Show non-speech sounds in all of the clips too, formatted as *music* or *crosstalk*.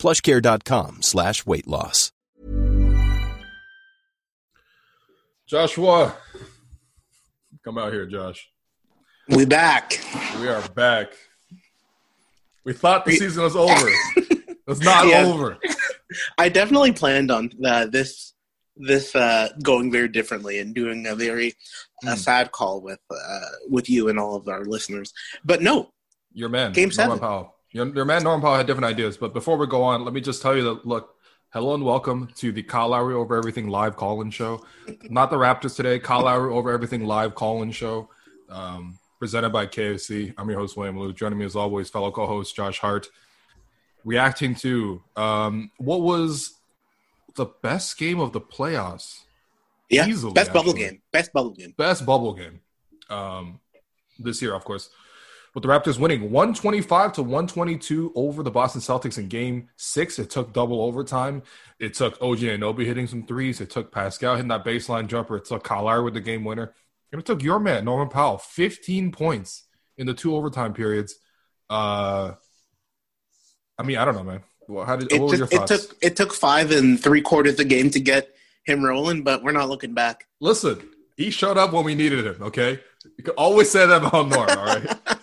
plushcare.com slash weight loss. Joshua, come out here, Josh. We back. We are back. We thought the season was over. *laughs* it's not Yeah. over. I definitely planned on uh, this this uh, going very differently and doing a very uh, Hmm. sad call with uh, with you and all of our listeners. But no, Your man, Game Norman seven. Powell. Your, man, Norman Powell, had different ideas. But before we go on, let me just tell you that look, hello and welcome to the Kyle Lowry Over Everything live call-in show. Not the Raptors today. Kyle Lowry Over Everything live call-in show, um, presented by KFC. I'm your host William Lou. Joining me as always, fellow co-host Josh Hart. Reacting to um, what was the best game of the playoffs yeah, Easily, best bubble game, best bubble game. best bubble game um, this year, of course. With the Raptors winning 125 to 122 over the Boston Celtics in game six. It took double overtime. It took OG Anunoby hitting some threes. It took Pascal hitting that baseline jumper. It took Kyle with the game winner. And it took your man, Norman Powell, 15 points in the two overtime periods. Uh, I mean, I don't know, man. Well, how did, It, what were your just, it took it took five and three quarters a game to get him rolling, but we're not looking back. Listen, he showed up when we needed him, okay? You can always say that about Norm, all right? *laughs*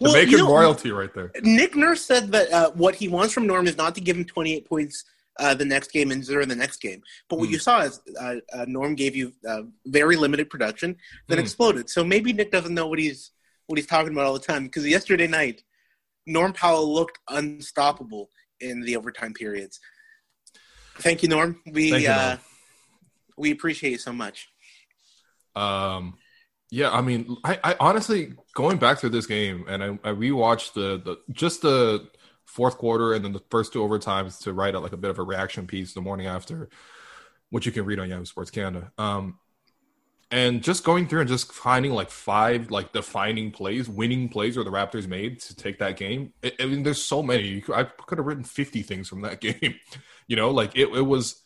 Well, Jamaican you know, royalty right there. Nick Nurse said that uh, what he wants from Norm is not to give him 28 points uh, the next game and zero the next game. But what Hmm. you saw is uh, uh, Norm gave you uh, very limited production, then Hmm. exploded. So maybe Nick doesn't know what he's what he's talking about all the time because yesterday night, Norm Powell looked unstoppable in the overtime periods. Thank you, Norm. We you, uh, Norm. we appreciate you so much. Um, yeah, I mean, I, I honestly going back through this game and I, I rewatched the, the just the fourth quarter and then the first two overtimes to write out like a bit of a reaction piece the morning after, which you can read on Yahoo Sports Canada. Um, and just going through and just finding like five like defining plays, winning plays where the Raptors made to take that game. I, I mean, there's so many. Could, I could have written 50 things from that *laughs* game. you know, like it, it was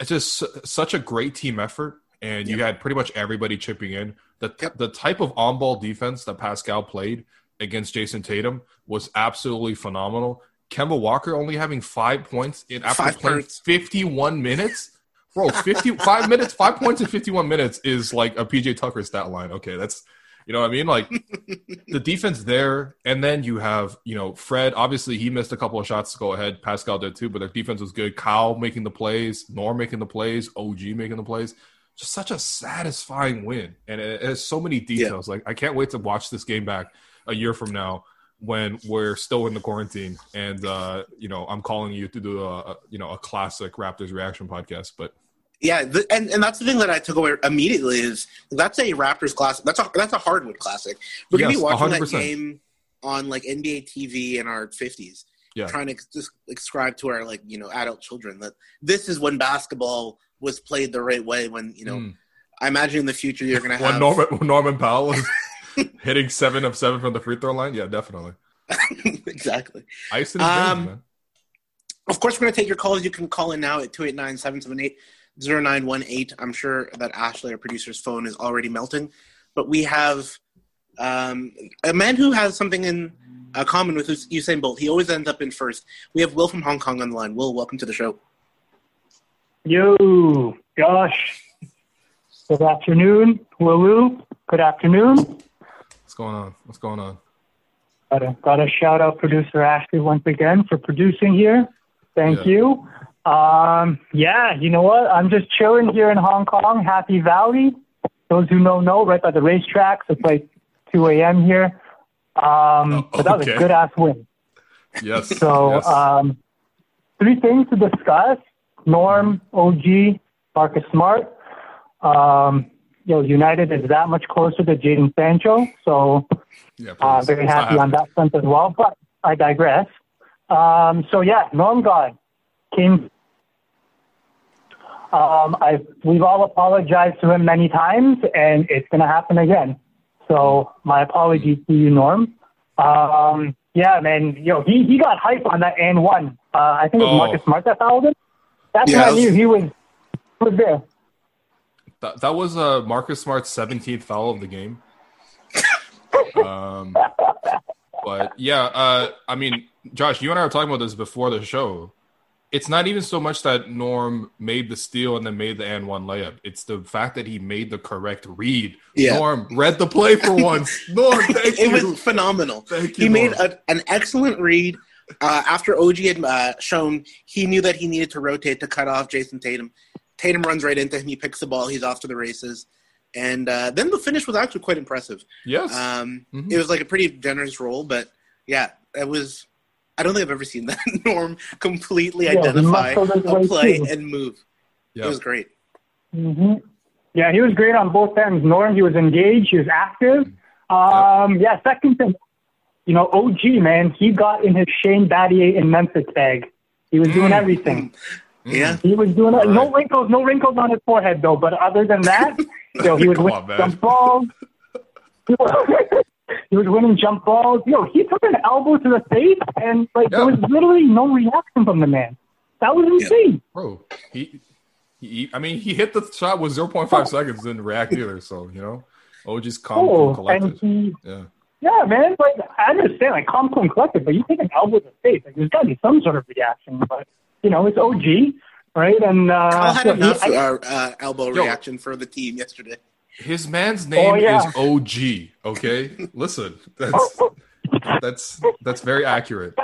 it's just such a great team effort, and you had pretty much everybody chipping in. The Yep. the type of on ball defense that Pascal played against Jayson Tatum was absolutely phenomenal. Kemba Walker only having five points in after Five playing points. 51 minutes. Bro, 55 minutes, five points in 51 minutes is like a PJ Tucker stat line. Okay, that's you know what I mean? Like *laughs* the defense there, and then you have, you know, Fred. Obviously, he missed a couple of shots to go ahead. Pascal did too, but their defense was good. Kyle making the plays, Norm making the plays, OG making the plays. Just such a satisfying win, and it, has so many details. Like I can't wait to watch this game back a year from now when we're still in the quarantine, and uh, you know, I'm calling you to do a, a you know a classic Raptors reaction podcast. But Yeah, the, and and that's the thing that I took away immediately is that's a Raptors classic. That's a that's a hardwood classic. We're gonna be watching that 100%. game on like NBA TV in our fifties, Yeah. trying to just describe to our like you know adult children that this is when basketball was played the right way. When you know, Mm. I imagine in the future you're gonna *laughs* when have Norman when Norman Powell is *laughs* hitting seven of seven from the free throw line, yeah, definitely. *laughs* exactly. Ice in his Um, veins, man. Of course, we're going to take your calls. You can call in now at 289 778 0918. I'm sure that Ashley, our producer's phone, is already melting. But we have um, a man who has something in uh, common with Usain Bolt. He always ends up in first. We have Will from Hong Kong on the line. Will, welcome to the show. Yo, Josh. Good afternoon, Willu. Good afternoon. What's going on? What's going on? Gotta, gotta shout out producer Ashley once again for producing here. Thank Yeah. you. Um, yeah, you know what? I'm just chilling here in Hong Kong, Happy Valley. Those who know know, right by the racetracks. It's like 2 a.m. here. Um, Oh, but that was a good ass win. Yes. So, yes. um, three things to discuss: Norm, OG, Marcus Smart. Um, you know, United is that much closer to Jadon Sancho, so yeah, uh, very happy on that front as well. But I digress. Um, so yeah, Norm guy came Um, I've, we've all apologized to him many times, and it's going to happen again. So my apologies to you, Norm. Um, yeah, man, yo, he, he got hype on that and one. Uh, I think it was Oh. Marcus Smart that fouled him. That's Yeah, when I knew he was, he was there. That, that was uh, Marcus Smart's 17th foul of the game. um, but yeah, uh, I mean, Josh, you and I were talking about this before the show. It's not even so much that Norm made the steal and then made the and one layup. It's the fact that he made the correct read. Yeah. Norm read the play for once. *laughs* Norm, thank it you. was phenomenal. Thank you. He you, made a, an excellent read. Uh, after OG had uh, shown he knew that he needed to rotate to cut off Jayson Tatum. Tatum runs right into him. He picks the ball. He's off to the races. And uh, then the finish was actually quite impressive. yes. Um, Mhm. It was like a pretty generous roll, but yeah, it was. I don't think I've ever seen *laughs* that Norm completely Yeah, identify a play through. and move. yeah. It was great. hmm Yeah, he was great on both ends. Norm, he was engaged, he was active. Um, yeah, second thing, you know, OG, man, he got in his Shane Battier in Memphis bag. He was doing mm. everything. Mm. Yeah. He was doing it. No wrinkles, no wrinkles on his forehead though. But other than that, *laughs* you know, he was winning on, jump balls. He was, *laughs* he was winning jump balls. Yo, he took an elbow to the face, and like there was literally no reaction from the man. That was insane. Bro, he, he, I mean, he hit the shot with 0.5 seconds, didn't react either. So, you know, OG's calm, cool, Oh, and collected. he Yeah. Yeah, man. Like I understand, like calm, cool, and collected, but you take an elbow to the face, like there's got to be some sort of reaction. But you know, it's OG, right? And uh, Kyle had yeah, enough I- uh, uh, elbow Yo. reaction for the team yesterday. His man's name Oh, yeah. is OG. Okay, *laughs* listen, that's that's that's very accurate.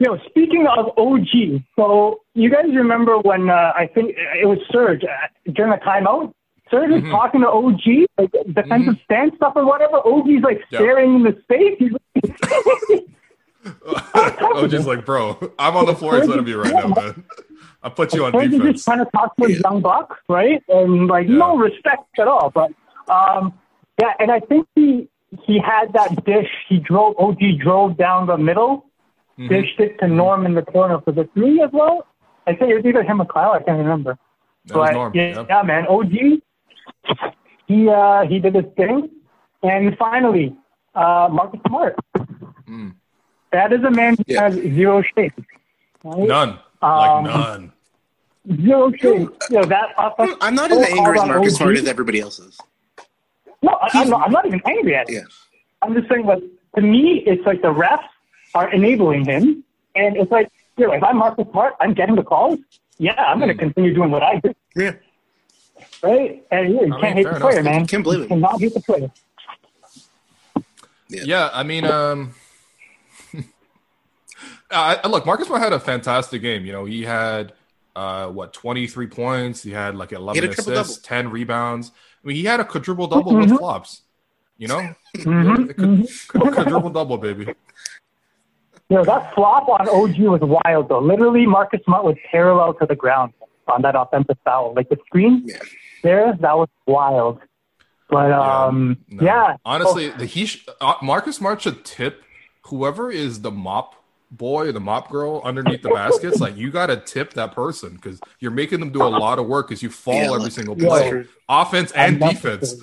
Yo, speaking of OG, so you guys remember when uh, I think it was Serge uh, during the timeout? Serge Mhm. talking to OG, like defensive stance stuff or whatever. OG's like staring in the space. He's like, *laughs* OG's like, bro, I'm on the floor in front of you right now, man. I put you on Serge is defense. just trying to talk to his young buck, right? And like Yeah. no respect at all. But um, yeah, and I think he he had that dish. He drove OG drove down the middle, Mhm. dished it to Norm in the corner for the three as well. I think it was either him or Kyle. I can't remember. That But yeah, yeah. yeah, man, OG, he uh, he did his thing, and finally, uh, Marcus Smart. Mm. That is a man who Yeah. has zero shape. right? None, like Um, none. Zero shape. You know, that offense- I'm not as so angry as hard on Marcus Smart as everybody else is. No, I, I'm, not, I'm not even angry at it. Yeah. I'm just saying, like, to me, it's like the refs are enabling him, and it's like, you know, if I'm Marcus Smart, I'm getting the calls. Yeah, I'm going to Hmm. continue doing what I do, Yeah. Right? And yeah, you can't mean, hate the enough. player, man. Can't blame You him. cannot hate the player. Yeah, I mean, um, *laughs* I, I- look, Marcus Smart had a fantastic game. You know, he had uh, what twenty three points. He had like eleven had a triple-double. assists, ten rebounds. I mean, he had a quadruple double with Mhm. flops. You know, *laughs* Mhm, quadruple double, baby. *laughs* You know, that flop on OG was wild, though. Literally, Marcus Smart was parallel to the ground on that offensive foul. Like the screen Yeah. there, that was wild. But um, No. yeah, honestly, the he sh- uh, Marcus March should tip whoever is the mop boy, the mop girl underneath the baskets. Like you got to tip that person because you're making them do a lot of work because you fall Yeah, every look, single yeah. play, offense and Unnecessary. defense.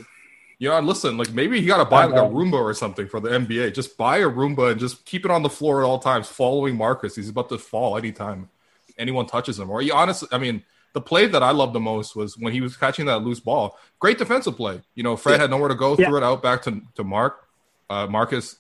You know, listen, like maybe you got to buy like a. Roomba or something for the NBA. Just buy a Roomba and just keep it on the floor at all times, following Marcus. He's about to fall anytime anyone touches him. Or you honestly, I mean, the play that I loved the most was when he was catching that loose ball. Great defensive play. You know, Fred Yeah. had nowhere to go, Yeah. threw it out back to to Mark. Uh, Marcus,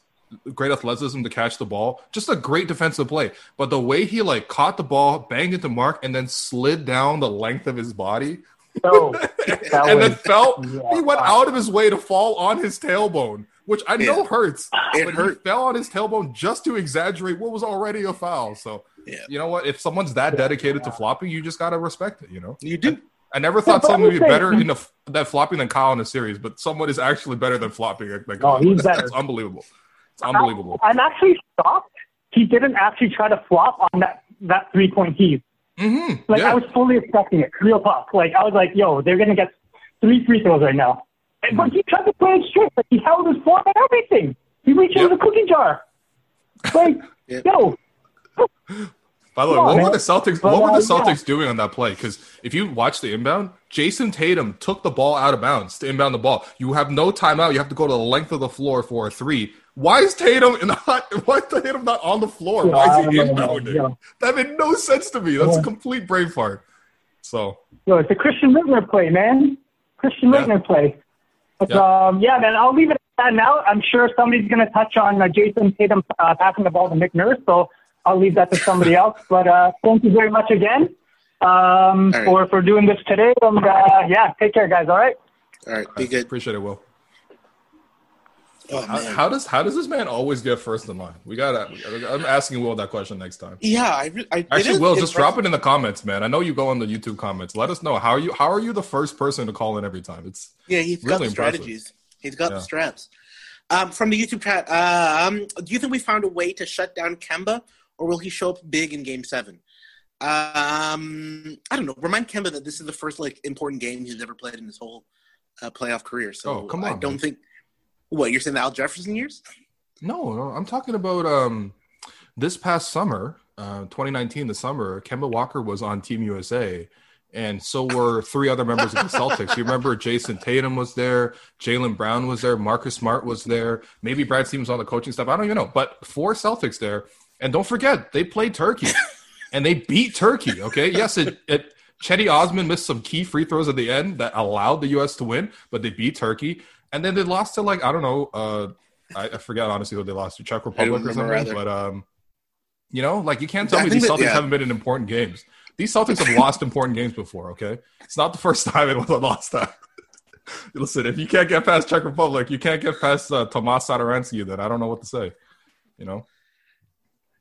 great athleticism to catch the ball. Just a great defensive play. But the way he like caught the ball, banged into Mark, and then slid down the length of his body so *laughs* that and then was fell. yeah, he went wow. out of his way to fall on his tailbone, which I know Yeah. hurts. It but hurt. he fell on his tailbone just to exaggerate what was already a foul. So Yeah. you know what? If someone's that dedicated to flopping, you just gotta respect it. You know. You do. I never thought but someone would be I'm better in the that flopping than Kyle in the series, but someone is actually better than flopping. Like Oh, he's better. It's unbelievable. It's unbelievable. I'm actually shocked he didn't actually try to flop on that that three point heave. hmm Like yeah. I was fully expecting it, real talk. Like I was like, yo, they're gonna get three free throws right now. Mm-hmm. But he tried to play it straight. Like he held his form and everything. He reached Yep. into the cookie jar. Like, *laughs* Yep. yo, By the way, what were the Celtics? But, what were the uh, yeah. Doing on that play? Because if you watch the inbound, Jayson Tatum took the ball out of bounds to inbound the ball. You have no timeout. You have to go to the length of the floor for a three. Why is Tatum *laughs* not? Why is Tatum not on the floor? Yeah, Why is he inbounding? yeah. That made no sense to me. That's a complete brain fart. So Yo, it's a Christian Laettner play, man. Christian Yeah. Play. But Yeah. um, yeah, man, I'll leave it at that now. I'm sure somebody's going to touch on uh, Jayson Tatum uh, passing the ball to Nick Nurse, so I'll leave that to somebody else. But uh, thank you very much again um, right. for for doing this today. And uh, yeah, take care, guys. All right. All right, be good. appreciate it, Will. Oh, How, how does how does this man always get first in line? We gotta. I'm asking Will that question next time. yeah, I, re- I Actually, is Will, just impressive. drop it in the comments, man. I know you go on the YouTube comments. Let us know how are you. How are you the first person to call in every time? It's Yeah, he's got Really the impressive. strategies. He's got Yeah. the straps. Um, from the YouTube chat, uh, um, do you think we found a way to shut down Kemba, or will he show up big in Game Seven? Um, I don't know. Remind Kemba that this is the first like important game he's ever played in his whole uh, playoff career. So Oh, come I on, don't man. think. What you're saying, the Al Jefferson years? no, no. I'm talking about um this past summer, uh, 2019, the summer. Kemba Walker was on Team USA, and so were three other members of the Celtics. You remember Jayson Tatum was there, Jaylen Brown was there, Marcus Smart was there. Maybe Brad Stevens on the coaching staff. I don't even know, but four Celtics there. And don't forget, they played Turkey, *laughs* and they beat Turkey. Okay, yes, it. it Cedi Osman missed some key free throws at the end that allowed the U.S. to win, but they beat Turkey, and then they lost to like I don't know, uh, I, I forget honestly who they lost to Czech Republic or something. either. But um, you know, like you can't tell I me these that- Celtics yeah. haven't been in important games. These Celtics have lost important games before. Okay, it's not the first time it was a lost time. *laughs* Listen, if you can't get past Czech Republic, you can't get past uh, Tomas Satoransky. Then I don't know what to say. You know,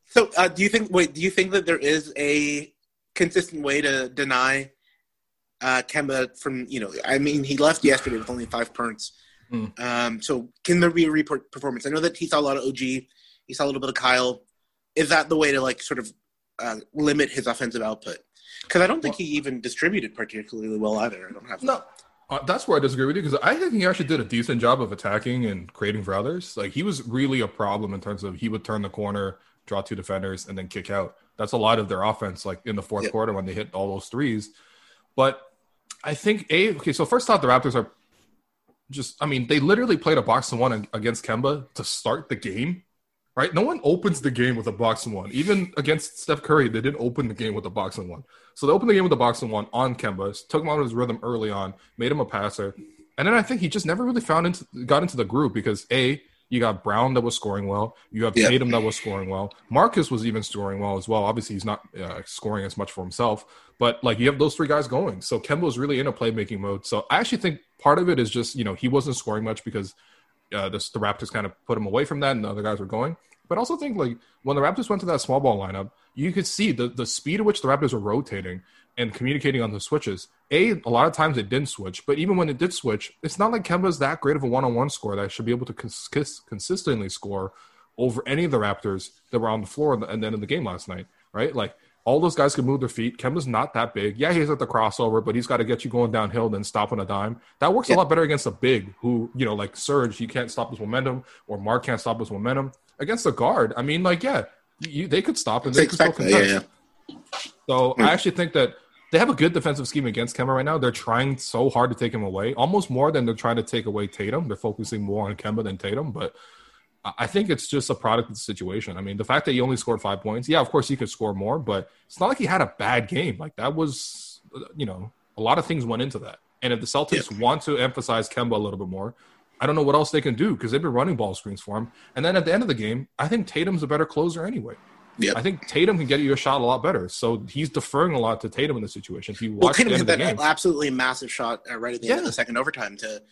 So, uh, do you think? Wait, do you think that there is a consistent way to deny uh, Kemba from? You know, I mean, he left yesterday with only five points. Hmm. Um, so, can there be a report performance? I know that he saw a lot of OG. He saw a little bit of Kyle. Is that the way to like sort of uh, limit his offensive output? Because I don't think he even distributed particularly well either. I don't have No, uh, that's where I disagree with you because I think he actually did a decent job of attacking and creating for others. Like he was really a problem in terms of he would turn the corner, draw two defenders, and then kick out. That's a lot of their offense, like in the fourth Yeah. quarter when they hit all those threes. But I think a okay. So first off, the Raptors are just. I mean, they literally played a box and one against Kemba to start the game. Right? No one opens the game with a box and one. Even against Steph Curry, they didn't open the game with a box and one. So they opened the game with a box and one on Kemba, took him out of his rhythm early on, made him a passer, and then I think he just never really found into got into the group because a you got Brown that was scoring well, you have Yeah. Tatum that was scoring well, Marcus was even scoring well as well. Obviously, he's not uh, scoring as much for himself, but like you have those three guys going. So Kemba was really in a playmaking mode. So I actually think part of it is just you know he wasn't scoring much because uh, the, the Raptors kind of put him away from that, and the other guys were going. But also think like when the Raptors went to that small ball lineup, you could see the the speed at which the Raptors were rotating and communicating on the switches. A, a lot of times it didn't switch, but even when it did switch, it's not like Kemba's that great of a one-on-one scorer that should be able to cons- cons- consistently score over any of the Raptors that were on the floor at the end of the game last night, right? Like all those guys can move their feet. Kemba's not that big. Yeah, he's at the crossover, but he's got to get you going downhill, then stop on a dime. That works Yeah. a lot better against a big who, you know, like Serge, you can't stop his momentum, or Mark can't stop his momentum. Against a guard, I mean, like, yeah, you, they could stop and they could still contest. yeah, yeah. So I hmm. actually think that they have a good defensive scheme against Kemba right now. They're trying so hard to take him away, almost more than they're trying to take away Tatum. They're focusing more on Kemba than Tatum, but I- think it's just a product of the situation. I mean, the fact that he only scored five points, yeah, of course he could score more, but it's not like he had a bad game. Like that was, you know, a lot of things went into that. And if the Celtics want to emphasize Kemba a little bit more, I don't know what else they can do because they've been running ball screens for him. And then at the end of the game, I think Tatum's a better closer anyway. Yeah. I think Tatum can get you a shot a lot better. So he's deferring a lot to Tatum in this situation. If you Well, watch the Tatum end hit of the that game, absolutely massive shot uh, right at the end of the second overtime to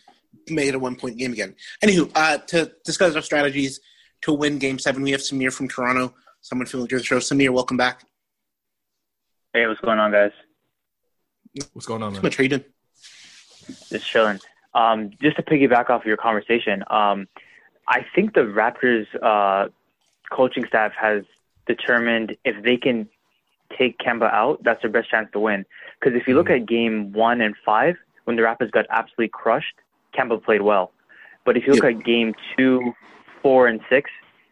make it a one point game again. Anywho, uh, to discuss our strategies to win game seven, we have Samir from Toronto. Someone feeling through the show. Samir, welcome back. Hey, what's going on, guys? what's going on, How man? much are you doing? Just chilling. Um, just to piggyback off of your conversation, um, I think the Raptors uh, coaching staff has determined if they can take Kemba out, that's their best chance to win. Because if you look at game one and five, when the Raptors got absolutely crushed, Kemba played well. But if you look at game two, four, and six,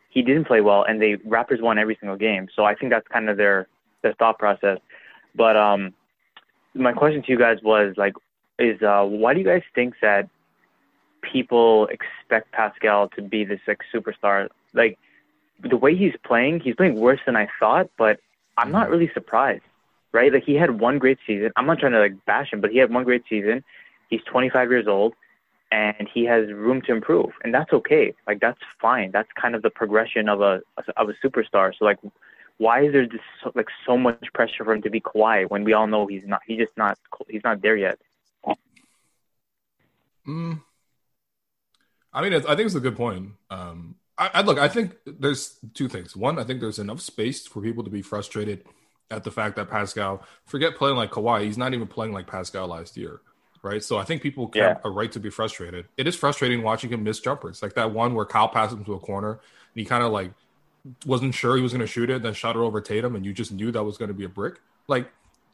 he didn't play well, and the Raptors won every single game. So I think that's kind of their their thought process. But um, my question to you guys was like, is uh, why do you guys think that people expect Pascal to be this like superstar? Like the way he's playing, he's playing worse than I thought, but I'm not really surprised, right? Like he had one great season. I'm not trying to like bash him, but he had one great season. He's 25 years old, and he has room to improve, and that's okay. Like that's fine. That's kind of the progression of a of a superstar. So like, why is there just so, like so much pressure for him to be Kawhi when we all know he's not? He's just not. He's not there yet. Mm. I mean, I think it's a good point. Um, I, I look. I think there's two things. One, I think there's enough space for people to be frustrated at the fact that Pascal forget playing like Kawhi. He's not even playing like Pascal last year, right? So I think people have a right to be frustrated. It is frustrating watching him miss jumpers, like that one where Kyle passed him to a corner and he kind of like wasn't sure he was going to shoot it, then shot it over Tatum, and you just knew that was going to be a brick. Like,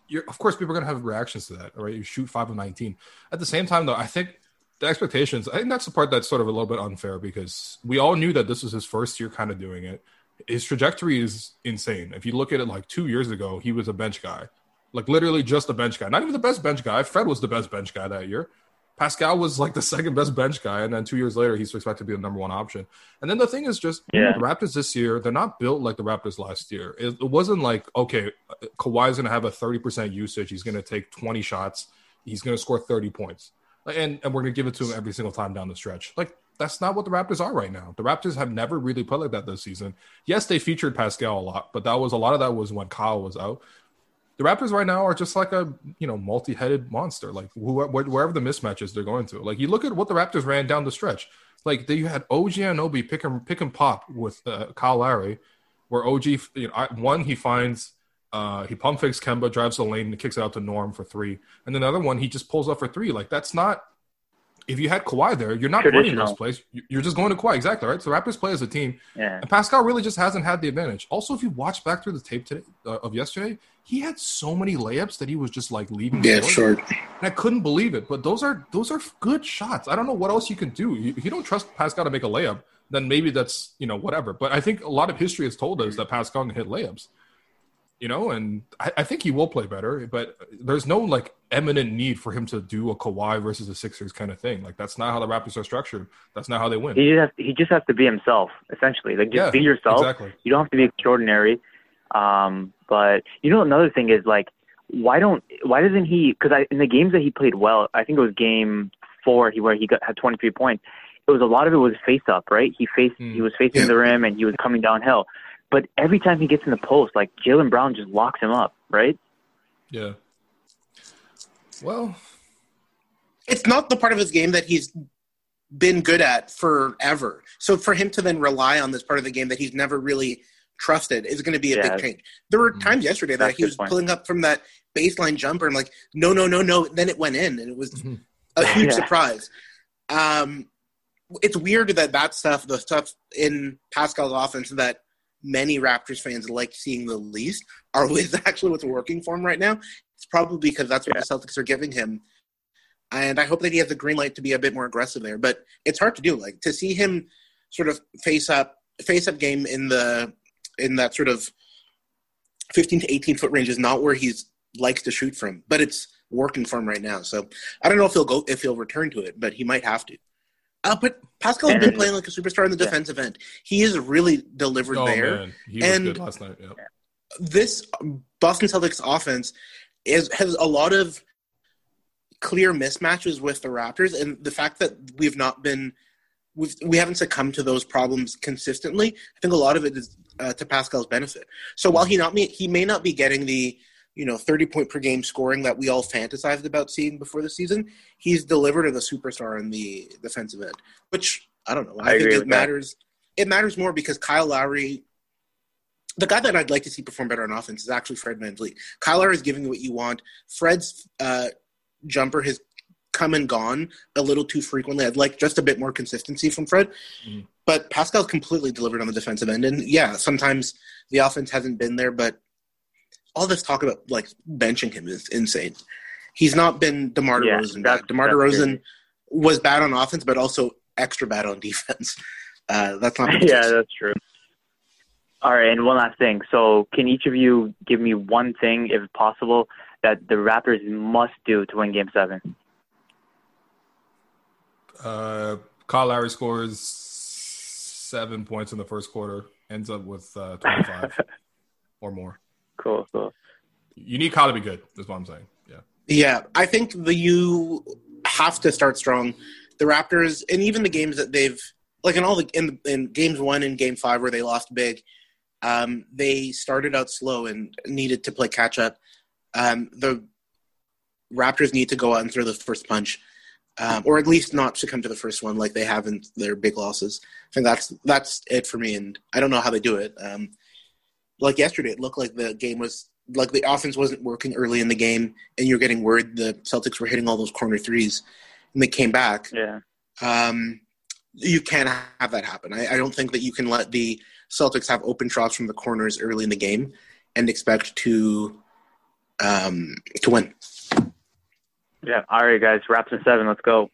you're, of course, people are going to have reactions to that, right? You shoot five of nineteen. At the same time, though, I think the expectations. I think that's the part that's sort of a little bit unfair because we all knew that this was his first year kind of doing it. His trajectory is insane. If you look at it like two years ago, he was a bench guy, like literally just a bench guy. Not even the best bench guy. Fred was the best bench guy that year. Pascal was like the *laughs* second best bench guy, and then two years later, he's expected to be the number one option. And then the thing is just Yeah. the Raptors this year, they're not built like the Raptors last year. It, it wasn't like, okay, Kawhi's going to have a 30% usage. He's going to take 20 shots. He's going to score 30 points. And, and we're to give it to him every single time down the stretch. Like, that's not what the Raptors are right now. The Raptors have never really played like that this season. Yes, they featured Pascal a lot, but that was a lot of that was when Kyle was out. The Raptors right now are just like a you know multi-headed monster. Like who, wh- wherever the mismatches they're going to. Like you look at what the Raptors ran down the stretch. Like they had OG Anunoby pick and pick and pop with uh, Kyle Lowry, where OG you know, I, one he finds uh, he pump fakes Kemba, drives the lane, and kicks it out to Norm for three, and then the other one he just pulls up for three. Like that's not. If you had Kawhi there, you're not running those Traditional. plays. You- You're just going to Kawhi, exactly right. So the Raptors play as a team. Yeah. And Pascal really just hasn't had the advantage. Also, if you watch back through the tape today uh, of yesterday, he had so many layups that he was just like leaving. Yeah, short. short. And I couldn't believe it. But those are those are good shots. I don't know what else you can do. If you don't trust Pascal to make a layup, then maybe that's you know whatever. But I think a lot of history has told us that Pascal can hit layups. You know, and I, I think he will play better. But there's no like eminent need for him to do a Kawhi versus a Sixers kind of thing. Like that's not how the Raptors are structured. That's not how they win. He just has, he just has to be himself, essentially. Like just Yeah, be yourself. exactly. You don't have to be extraordinary. Um, but you know, another thing is like, why don't why doesn't he? Because in the games that he played well, I think it was game four, he where he got had 23 points. It was a lot of it was face up, right? He faced Hmm. he was facing Yeah. the rim and he was coming downhill. But every time he gets in the post, like Jaylen Brown just locks him up, right? Yeah. Well, It's not the part of his game that he's been good at forever. So for him to then rely on this part of the game that he's never really trusted is going to be a Yeah. big change. There were Mhm. times yesterday that That's he was point. pulling up from that baseline jumper and like, no, no, no, no. Then it went in, and it was Mhm. a *laughs* huge Yeah. surprise. Um, it's weird that that stuff, the stuff in Pascal's offense that many Raptors fans like seeing the least, are *laughs* with actually what's working for him right now. It's probably because that's what Yeah. the Celtics are giving him. And I hope that he has the green light to be a bit more aggressive there. But it's hard to do. Like to see him sort of face up face up game in the in that sort of fifteen to eighteen foot range is not where he's likes to shoot from. But it's working for him right now. So I don't know if he'll go if he'll return to it, but he might have to. Uh, but Pascal's been playing like a superstar in the Yeah. defensive end. He is really delivered oh there man, he was And- good last night. Yeah. this Boston Celtics offense is has a lot of clear mismatches with the Raptors, and the fact that we've not been we've we haven't succumbed to those problems consistently. I think a lot of it is uh, to Pascal's benefit. So while he not me he may not be getting the you know 30 point per game scoring that we all fantasized about seeing before the season, he's delivered as a superstar in the defensive end, which I don't know. I, I think it with that. matters. It matters more because Kyle Lowry the guy that I'd like to see perform better on offense is actually Fred VanVleet. Kyle Lowry is giving you what you want. Fred's uh, jumper has come and gone a little too frequently. I'd like just a bit more consistency from Fred. Mhm. But Pascal's completely delivered on the defensive end. And yeah, sometimes the offense hasn't been there, but all this talk about like benching him is insane. He's not been DeMar Yeah, DeRozan that's- bad. DeMar DeRozan crazy. was bad on offense, but also extra bad on *laughs* defense. Uh, that's not *laughs* yeah, case. that's true. All right, and one last thing. So, can each of you give me one thing, if possible, that the Raptors must do to win Game Seven? Uh, Kyle Lowry scores seven points in the first quarter, ends up with uh, 25 *laughs* or more. Cool, cool. You need Kyle to be good, is what I'm saying. Yeah. Yeah, I think the you have to start strong. The Raptors, and even the games that they've like in all the in, in games one and game five where they lost big, um, they started out slow and needed to play catch up. Um, the Raptors need to go out and throw the first punch, um, or at least not succumb to the first one like they have in their big losses. I think that's that's it for me, and I don't know how they do it. Um, like yesterday, it looked like the game was like the offense wasn't working early in the game, and you're getting worried the Celtics were hitting all those corner threes, and they came back. Yeah. Um, you can't have that happen. I, I don't think that you can let the Celtics have open shots from the corners early in the game and expect to um, to win. Yeah. All right, guys. Raps in seven. Let's go.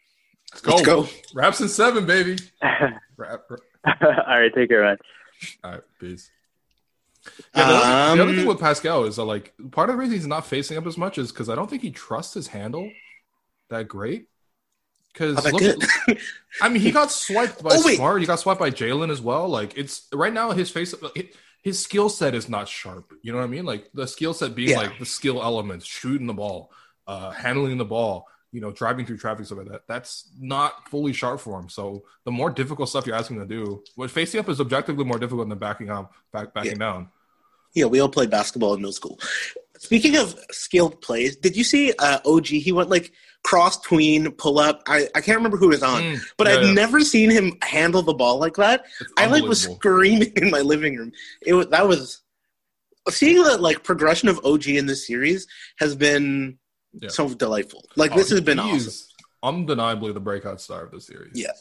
Let's go. Let's go. Raps in seven, baby. All *laughs* Rap, rap. right, take care, man. All right, peace. Yeah, the, other, the other Um, thing with Pascal is that, like, part of the reason he's not facing up as much is because I don't think he trusts his handle that great. Because look, *laughs* I mean, he got swiped by Oh. Smart. He got swiped by Jaylen as well. Like, it's right now his face, his skill set is not sharp. You know what I mean? Like the skill set being Yeah. like the skill elements, shooting the ball, uh, handling the ball, you know, driving through traffic, stuff like that. That's not fully sharp for him. So the more difficult stuff you're asking to do, what facing up is objectively more difficult than backing up, back, backing down. Yeah, we all played basketball in middle school. Speaking of skilled plays, did you see uh, OG? He went like cross tween, pull up. I, I can't remember who was on, Mm, but yeah, I've yeah. never seen him handle the ball like that. It's I like was screaming in my living room. It was that was seeing the like progression of OG in this series has been Yeah. so delightful. Like this Oh, has been he's awesome. Undeniably the breakout star of the series. Yeah.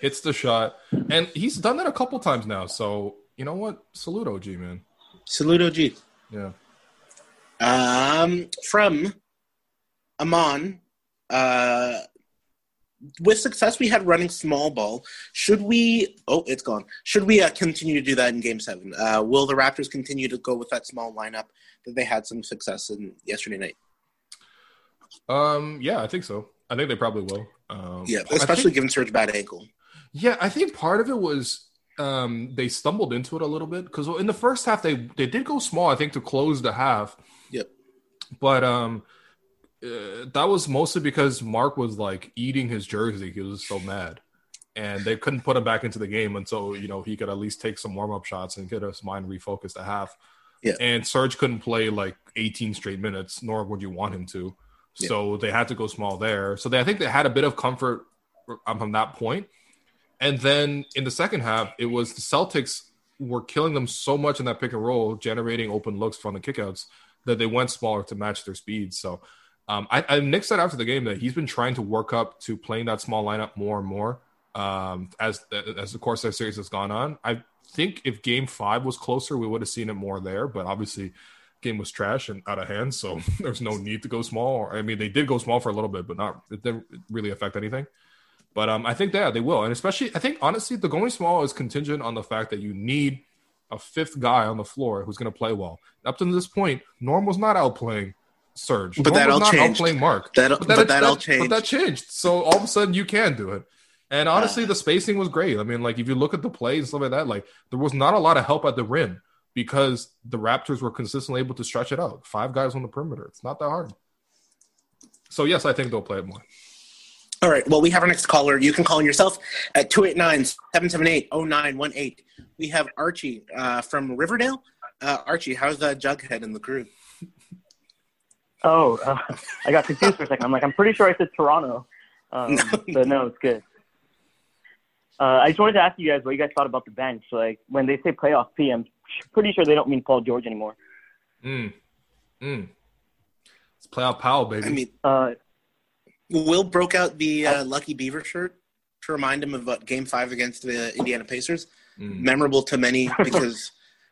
Hits the shot. And he's done that a couple times now. So you know what? Salute OG, man. Salute OG. Yeah. Um, from Amon, uh, with success we had running small ball. Should we? Oh, it's gone. Should we uh, continue to do that in Game Seven? Uh, will the Raptors continue to go with that small lineup that they had some success in yesterday night? Um, yeah, I think so. I think they probably will. Um, Yeah, especially think- given Serge bad ankle. Yeah, I think part of it was um, they stumbled into it a little bit because in the first half they they did go small. I think to close the half, Yep. but um, uh, that was mostly because Mark was like eating his jersey. He was so mad, and they couldn't put him back into the game until you know he could at least take some warm up shots and get his mind refocused at half. Yeah. And Serge couldn't play like 18 straight minutes, nor would you want him to. So they had to go small there. So they, I think they had a bit of comfort from that point. And then in the second half, it was the Celtics were killing them so much in that pick and roll, generating open looks from the kickouts that they went smaller to match their speed. So um, I, I Nick said after the game that he's been trying to work up to playing that small lineup more and more um, as as the course of series has gone on. I think if Game Five was closer, we would have seen it more there. But obviously, game was trash and out of hand, so *laughs* there's no need to go small. I mean, they did go small for a little bit, but not it didn't really affect anything. But um, I think yeah, they will, and especially I think honestly, the going small is contingent on the fact that you need a fifth guy on the floor who's going to play well. Up to this point, Norm was not outplaying Serge, But Norm that all changed. outplaying Mark. That- but that all But that changed. So all of a sudden, you can do it. And honestly, the spacing was great. I mean, like if you look at the plays and stuff like that, like there was not a lot of help at the rim because the Raptors were consistently able to stretch it out. Five guys on the perimeter. It's not that hard. So yes, I think they'll play it more. All right. Well, we have our next caller. You can call in yourself at 289-778-0918. We have Archie uh, from Riverdale. Uh, Archie, how's that Jughead in the crew? *laughs* Oh, uh, I got confused for a second. I'm like, I'm pretty sure I said Toronto, um, *laughs* but no, it's good. Uh, I just wanted to ask you guys what you guys thought about the bench. Like when they say playoff P, I'm pretty sure they don't mean Paul George anymore. Mm. Mm. It's playoff Powell, baby. I mean, Uh, Will broke out the uh, Lucky Beaver shirt to remind him of uh, Game 5 against the Indiana Pacers. Mm. Memorable to many *laughs* because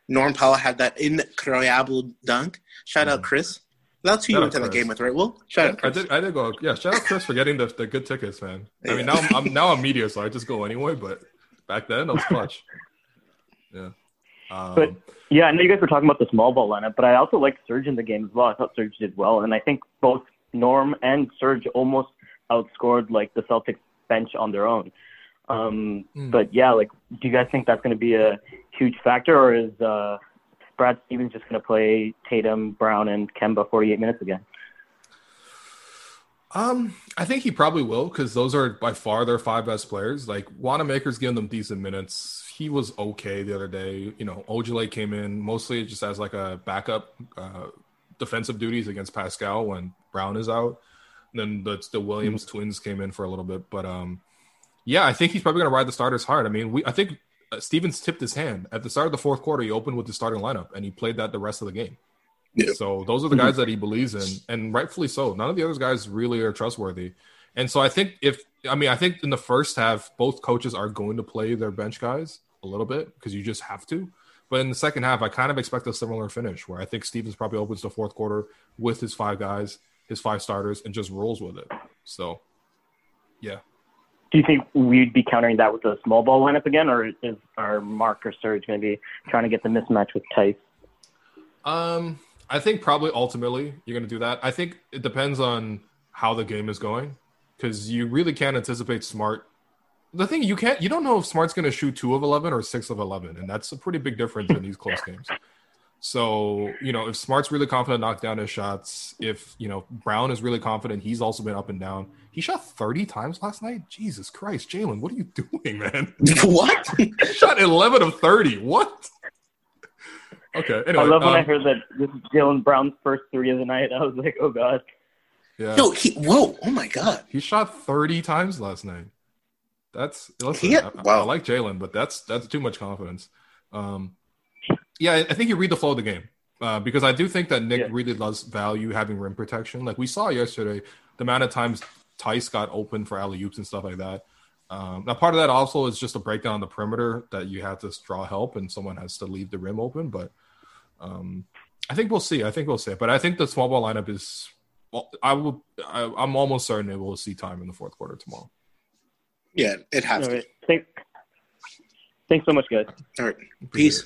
Norm Powell had that incredible dunk. Shout out Chris. That's who you went to the game with, right? Will? Shout out Chris. I did. I did go. Yeah, shout out Chris for getting the, the good tickets, man. I Yeah. mean, now I'm, I'm *laughs* now I'm media, so I just go anyway. But back then, it was clutch. Yeah. Um, But yeah, I know you guys were talking about the small ball lineup, but I also liked Serge in the game as well. I thought Serge did well, and I think both Norm and Serge almost outscored like the Celtics bench on their own. Um, Mm. But yeah, like, do you guys think that's going to be a huge factor, or is uh, Brad Stevens just going to play Tatum, Brown, and Kemba 48 minutes again? Um, I think he probably will because those are by far their five best players. Like Wanamaker's giving them decent minutes. He was okay the other day. You know, Ojeleye came in mostly just as like a backup uh, defensive duties against Pascal when Brown is out. And then the the Williams twins came in for a little bit, but um, yeah, I think he's probably going to ride the starters hard. I mean, we I think uh, Stevens tipped his hand at the start of the fourth quarter. He opened with the starting lineup and he played that the rest of the game. Yeah. So those are the guys that he believes in, and rightfully so. None of the other guys really are trustworthy. And so I think if I mean I think in the first half both coaches are going to play their bench guys a little bit because you just have to. But in the second half, I kind of expect a similar finish where I think Stevens probably opens the fourth quarter with his five guys, his five starters, and just rolls with it. So, yeah. Do you think we'd be countering that with a small ball lineup again, or is our Mark or Serge going to be trying to get the mismatch with Theis? Um, I think probably ultimately you're going to do that. I think it depends on how the game is going because you really can't anticipate Smart. The thing you can't, you don't know if Smart's going to shoot two of eleven or six of eleven, and that's a pretty big difference in these close *laughs* games. So you know, if Smart's really confident, knock down his shots. If you know Brown is really confident, he's also been up and down. He shot thirty times last night. Jesus Christ, Jaylen, what are you doing, man? *laughs* what? Shot eleven of thirty. What? Okay. Anyway, I love when I um, heard that this is Jaylen Brown's first three of the night. *laughs* I was like, oh god. yeah. Yo, he, whoa, oh my god. He shot 30 times last night. That's listen, He- I, I wow. like Jaylen, but that's that's too much confidence. Um, yeah, I- I think you read the flow of the game uh, because I do think that Nick Yeah. really does value having rim protection. Like we saw yesterday, the amount of times Theis got open for alley oops and stuff like that. Um, now, part of that also is just a breakdown on the perimeter that you have to draw help and someone has to leave the rim open. But um, I think we'll see. I think we'll see. But I think the small ball lineup is. Well, I will. I, I'm almost certain it will see time in the fourth quarter tomorrow. Yeah, it has All to. right. Thank, thanks so much, guys. All right. Peace.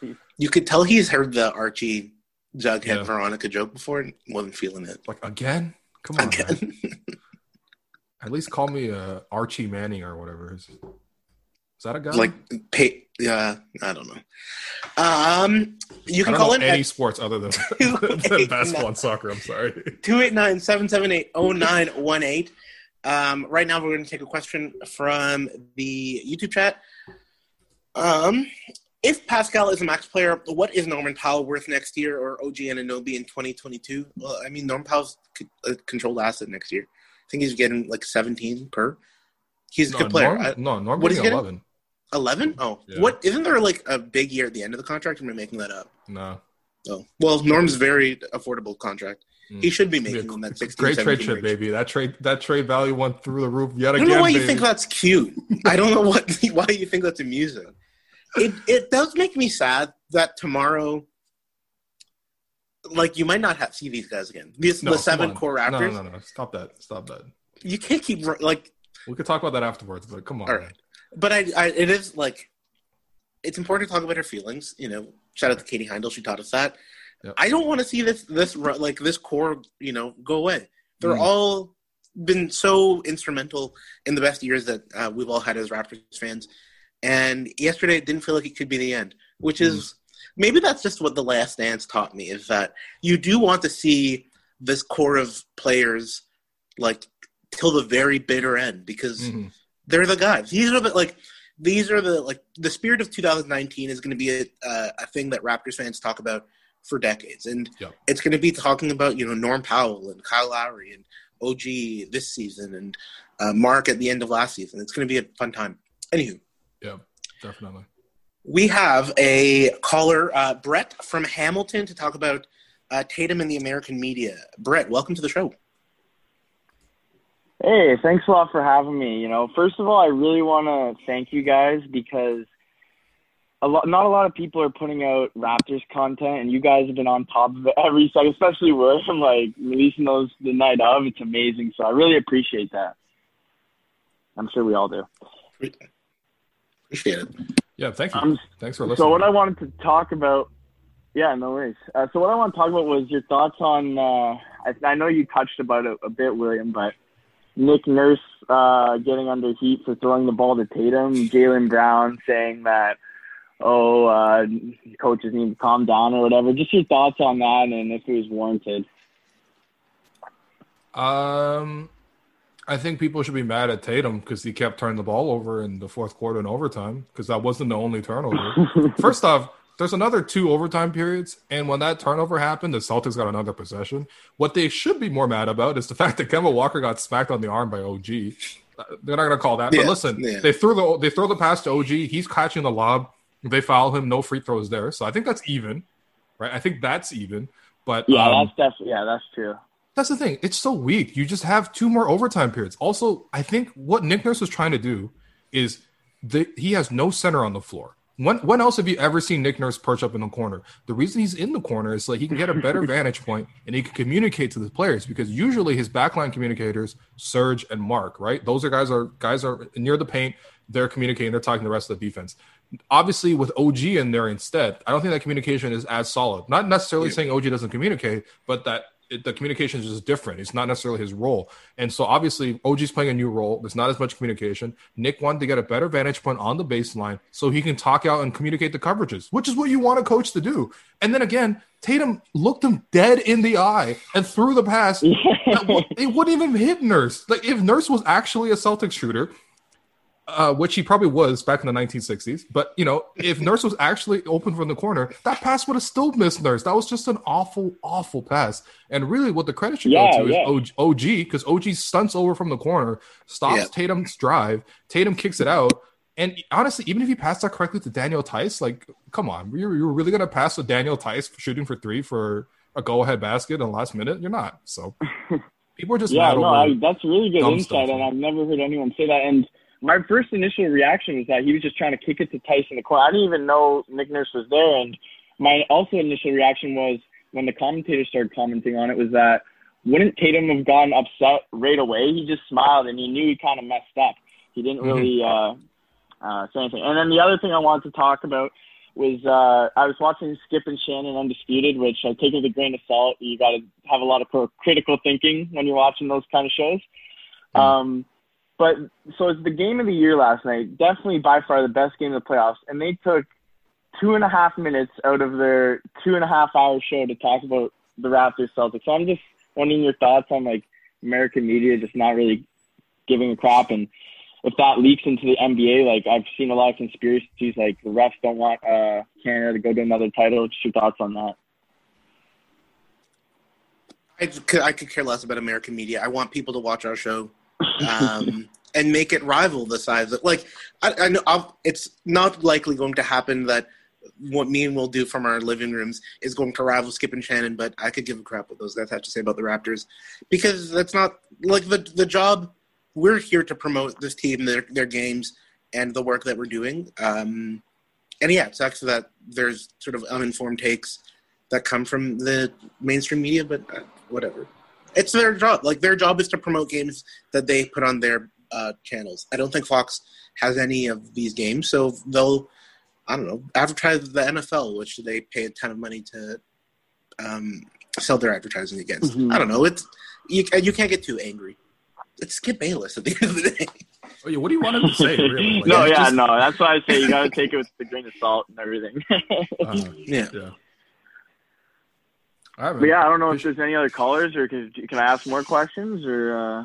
Peace. You could tell he's heard the Archie Jughead Yeah. Veronica joke before and wasn't feeling it. Like again? Come on. Again. *laughs* At least call me uh, Archie Manning or whatever. Is, is that a guy? like pay yeah, I don't know. Um you I can don't call know in any at sports other than, *laughs* *laughs* than basketball and soccer. I'm sorry. 289-778-0918. Um, right now, we're going to take a question from the YouTube chat. Um, if Pascal is a max player, what is Norman Powell worth next year or OG and Anunoby in 2022? Well, I mean, Norman Powell's a controlled asset next year. I think he's getting like 17 per. He's a No, good player. Norm, I- no, Norm what is getting 11. 11? Oh, Yeah. what? Isn't there like a big year at the end of the contract? Am I making that up? No. Oh, well, Norm's very affordable contract. Mm. He should be making that 16, Great trade 17 chip, baby. That trade that trade value went through the roof yet again. I don't know why you think that's cute. I don't know what *laughs* why you think that's amusing. It it does make me sad that tomorrow, like you might not have see these guys again. These No, the seven on. core Raptors. No, no, no. Stop that. Stop that. You can't keep like. We could talk about that afterwards, but come on. All man. but I, I it is like, it's important to talk about her feelings. You know, shout out to Katie Heindl. She taught us that. Yep. I don't want to see this this like this core. You know, go away. They're Mm. all been so instrumental in the best years that uh, we've all had as Raptors fans. And yesterday, it didn't feel like it could be the end, which is maybe that's just what the last dance taught me is that you do want to see this core of players like till the very bitter end because Mhm. they're the guys. These are the like these are the like the spirit of 2019 is going to be a, uh, a thing that Raptors fans talk about for decades, and Yep. it's going to be talking about you know Norm Powell and Kyle Lowry and OG this season and uh, Mark at the end of last season. It's going to be a fun time. Anywho, Yeah, definitely. we have a caller, uh, Brett from Hamilton, to talk about uh, Tatum and the American media. Brett, welcome to the show. Hey, thanks a lot for having me. You know, first of all, I really want to thank you guys because a lot, not a lot of people are putting out Raptors content, and you guys have been on top of it every second, especially with I'm like releasing those the night of. It's amazing, so I really appreciate that. I'm sure we all do. Appreciate it. Yeah, thank you. Um, Thanks for listening. So what I wanted to talk about, yeah, no worries. Uh, so what I want to talk about was your thoughts on. Uh, I, I know you touched about it a bit, William, but Nick Nurse uh, getting under heat for throwing the ball to Tatum, Jaylen Brown saying that, oh, uh, coaches need to calm down or whatever. Just your thoughts on that and if it was warranted. Um, I think people should be mad at Tatum because he kept turning the ball over in the fourth quarter and overtime because that wasn't the only turnover. *laughs* First off, there's another two overtime periods, and when that turnover happened, the Celtics got another possession. What they should be more mad about is the *laughs* fact that Kemba Walker got smacked on the arm by OG. They're not going to call that, Yeah, but listen, yeah. they threw the they throw the pass to OG. He's catching the lob. They foul him. No free throws there, so I think that's even, right? I think that's even. But Yeah, um, that's definitely yeah, that's true. that's the thing. It's so weak. You just have two more overtime periods. Also, I think what Nick Nurse was trying to do is the, he has no center on the floor. When when else have you ever seen Nick Nurse perch up in the corner? The reason he's in the corner is so he can get a better *laughs* vantage point and he can communicate to the players because usually his backline communicators, Serge and Marc, right? Those are guys are guys are near the paint. They're communicating. They're talking to the rest of the defense. Obviously, with OG in there instead, I don't think that communication is as solid. Not necessarily saying OG doesn't communicate, but that it, the communication is just different. It's not necessarily his role. And so obviously OG's playing a new role. There's not as much communication. Nick wanted to get a better vantage point on the baseline so he can talk out and communicate the coverages, which is what you want a coach to do. And then again, Tatum looked him dead in the eye and threw the pass. *laughs* That it wouldn't even hit Nurse. Like if Nurse was actually a Celtics shooter, uh, which he probably was back in the 1960s. But you know, if Nurse was actually open from the corner, that pass would have still missed Nurse. That was just an awful, awful pass. And really, what the credit should Yeah, go to yeah. is OG because OG stunts over from the corner, stops Yeah. Tatum's drive. Tatum kicks it out. And honestly, even if you pass that correctly to Daniel Theis, like, come on, you're, you're really gonna pass to Daniel Theis for shooting for three for a go-ahead basket in the last minute? You're not. So *laughs* people are just Yeah, mad no, over I, that's really good insight, stuff, and. I've never heard anyone say that. And my first initial reaction was that he was just trying to kick it to in the corner. I didn't even know Nick Nurse was there. And my also initial reaction was when the commentators started commenting on it was that wouldn't Tatum have gotten upset right away? He just smiled and he knew he kind of messed up. He didn't Mm-hmm. really uh, uh, say anything. And then the other thing I wanted to talk about was uh, I was watching Skip and Shannon Undisputed, which I take with a grain of salt. You got to have a lot of critical thinking when you're watching those kind of shows. Um, but so it's the game of the year last night. Definitely by far the best game of the playoffs, and they took two and a half minutes out of their two and a half hour show to talk about the Raptors Celtics. So I'm just wondering your thoughts on like American media just not really giving a crap and if that leaks into the NBA, like I've seen a lot of conspiracies, like the refs don't want uh, Canada to go to another title. Just your thoughts on that? I could, I could care less about American media. I want people to watch our show um, and make it rival the size of like I, I know I'll, it's not likely going to happen that what me and will do from our living rooms is going to rival Skip and Shannon, but I could give a crap what those guys have to say about the Raptors because that's not like the the job. We're here to promote this team, their their games, and the work that we're doing. Um, and yeah, it sucks that there's sort of uninformed takes that come from the mainstream media, but uh, whatever. It's their job. Like their job is to promote games that they put on their uh, channels. I don't think Fox has any of these games, so they'll, I don't know, advertise the NFL, which they pay a ton of money to um, sell their advertising against. Mhm. I don't know. It's you. You can't get too angry. It's Skip Bayless at the end of the day. Oh, yeah, what do you want him to say? *laughs* Really? Like, no, yeah, just- no. That's why I say you got to take it with a grain of salt and everything. *laughs* uh, Yeah. yeah. All right, but yeah, I don't know if there's any other callers or can, can I ask more questions or uh,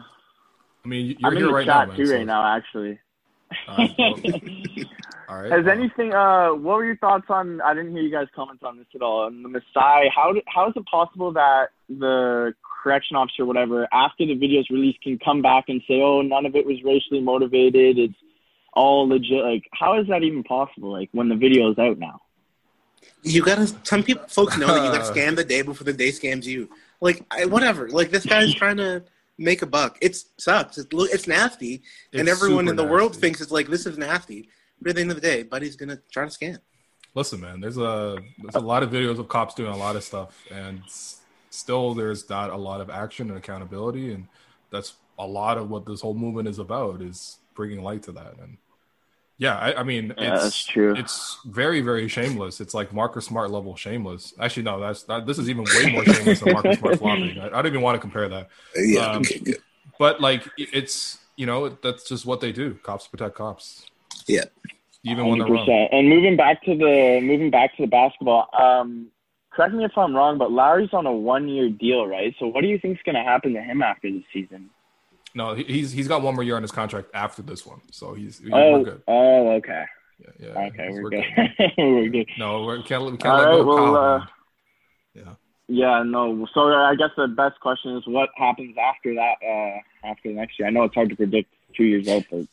I mean, I'm you're in here the right chat now, too so- right now actually. All right, well, *laughs* all right. Has uh, anything? Uh, what were your thoughts on? I didn't hear you guys comment on this at all. On the Masai, how how is it possible that the correction officer, or whatever, after the video's released, can come back and say, "Oh, none of it was racially motivated. It's all legit." Like, how is that even possible? Like, when the video is out now. You gotta. Some people, folks know that you gotta *laughs* scam the day before the day scams you. Like, I, whatever. Like this guy's trying to make a buck. It sucks. It's, it's nasty, and everyone in the world thinks it's like this is nasty. But at the end of the day, Buddy's gonna try to scam. Listen, man, there's a there's a lot of videos of cops doing a lot of stuff, and still there's not a lot of action and accountability, and that's a lot of what this whole movement is about is bringing light to that. And Yeah, I, I mean, Yeah, it's that's true. It's very, very shameless. It's like Marcus Smart level shameless. Actually, no, that's that, this is even way more shameless than Marcus Smart *laughs* flopping. I, I don't even want to compare that. Yeah. Um, okay. Good. But like, it's you know, that's just what they do. Cops protect cops. Yeah. Even when they're wrong. And moving back to the moving back to the basketball, um, correct me if I'm wrong, but Lowry's on a one year deal, right? So what do you think's going to happen to him after the season? No, he- he's he's got one more year on his contract after this one, so he's, he's oh, we're good. oh, okay, Yeah, yeah, okay, he's- we're, good. *laughs* we're good. No, we can't we can't All let right, go well, uh, yeah. Yeah, no. So I guess the best question is what happens after that, uh, after next year. I know it's hard to predict two years out, but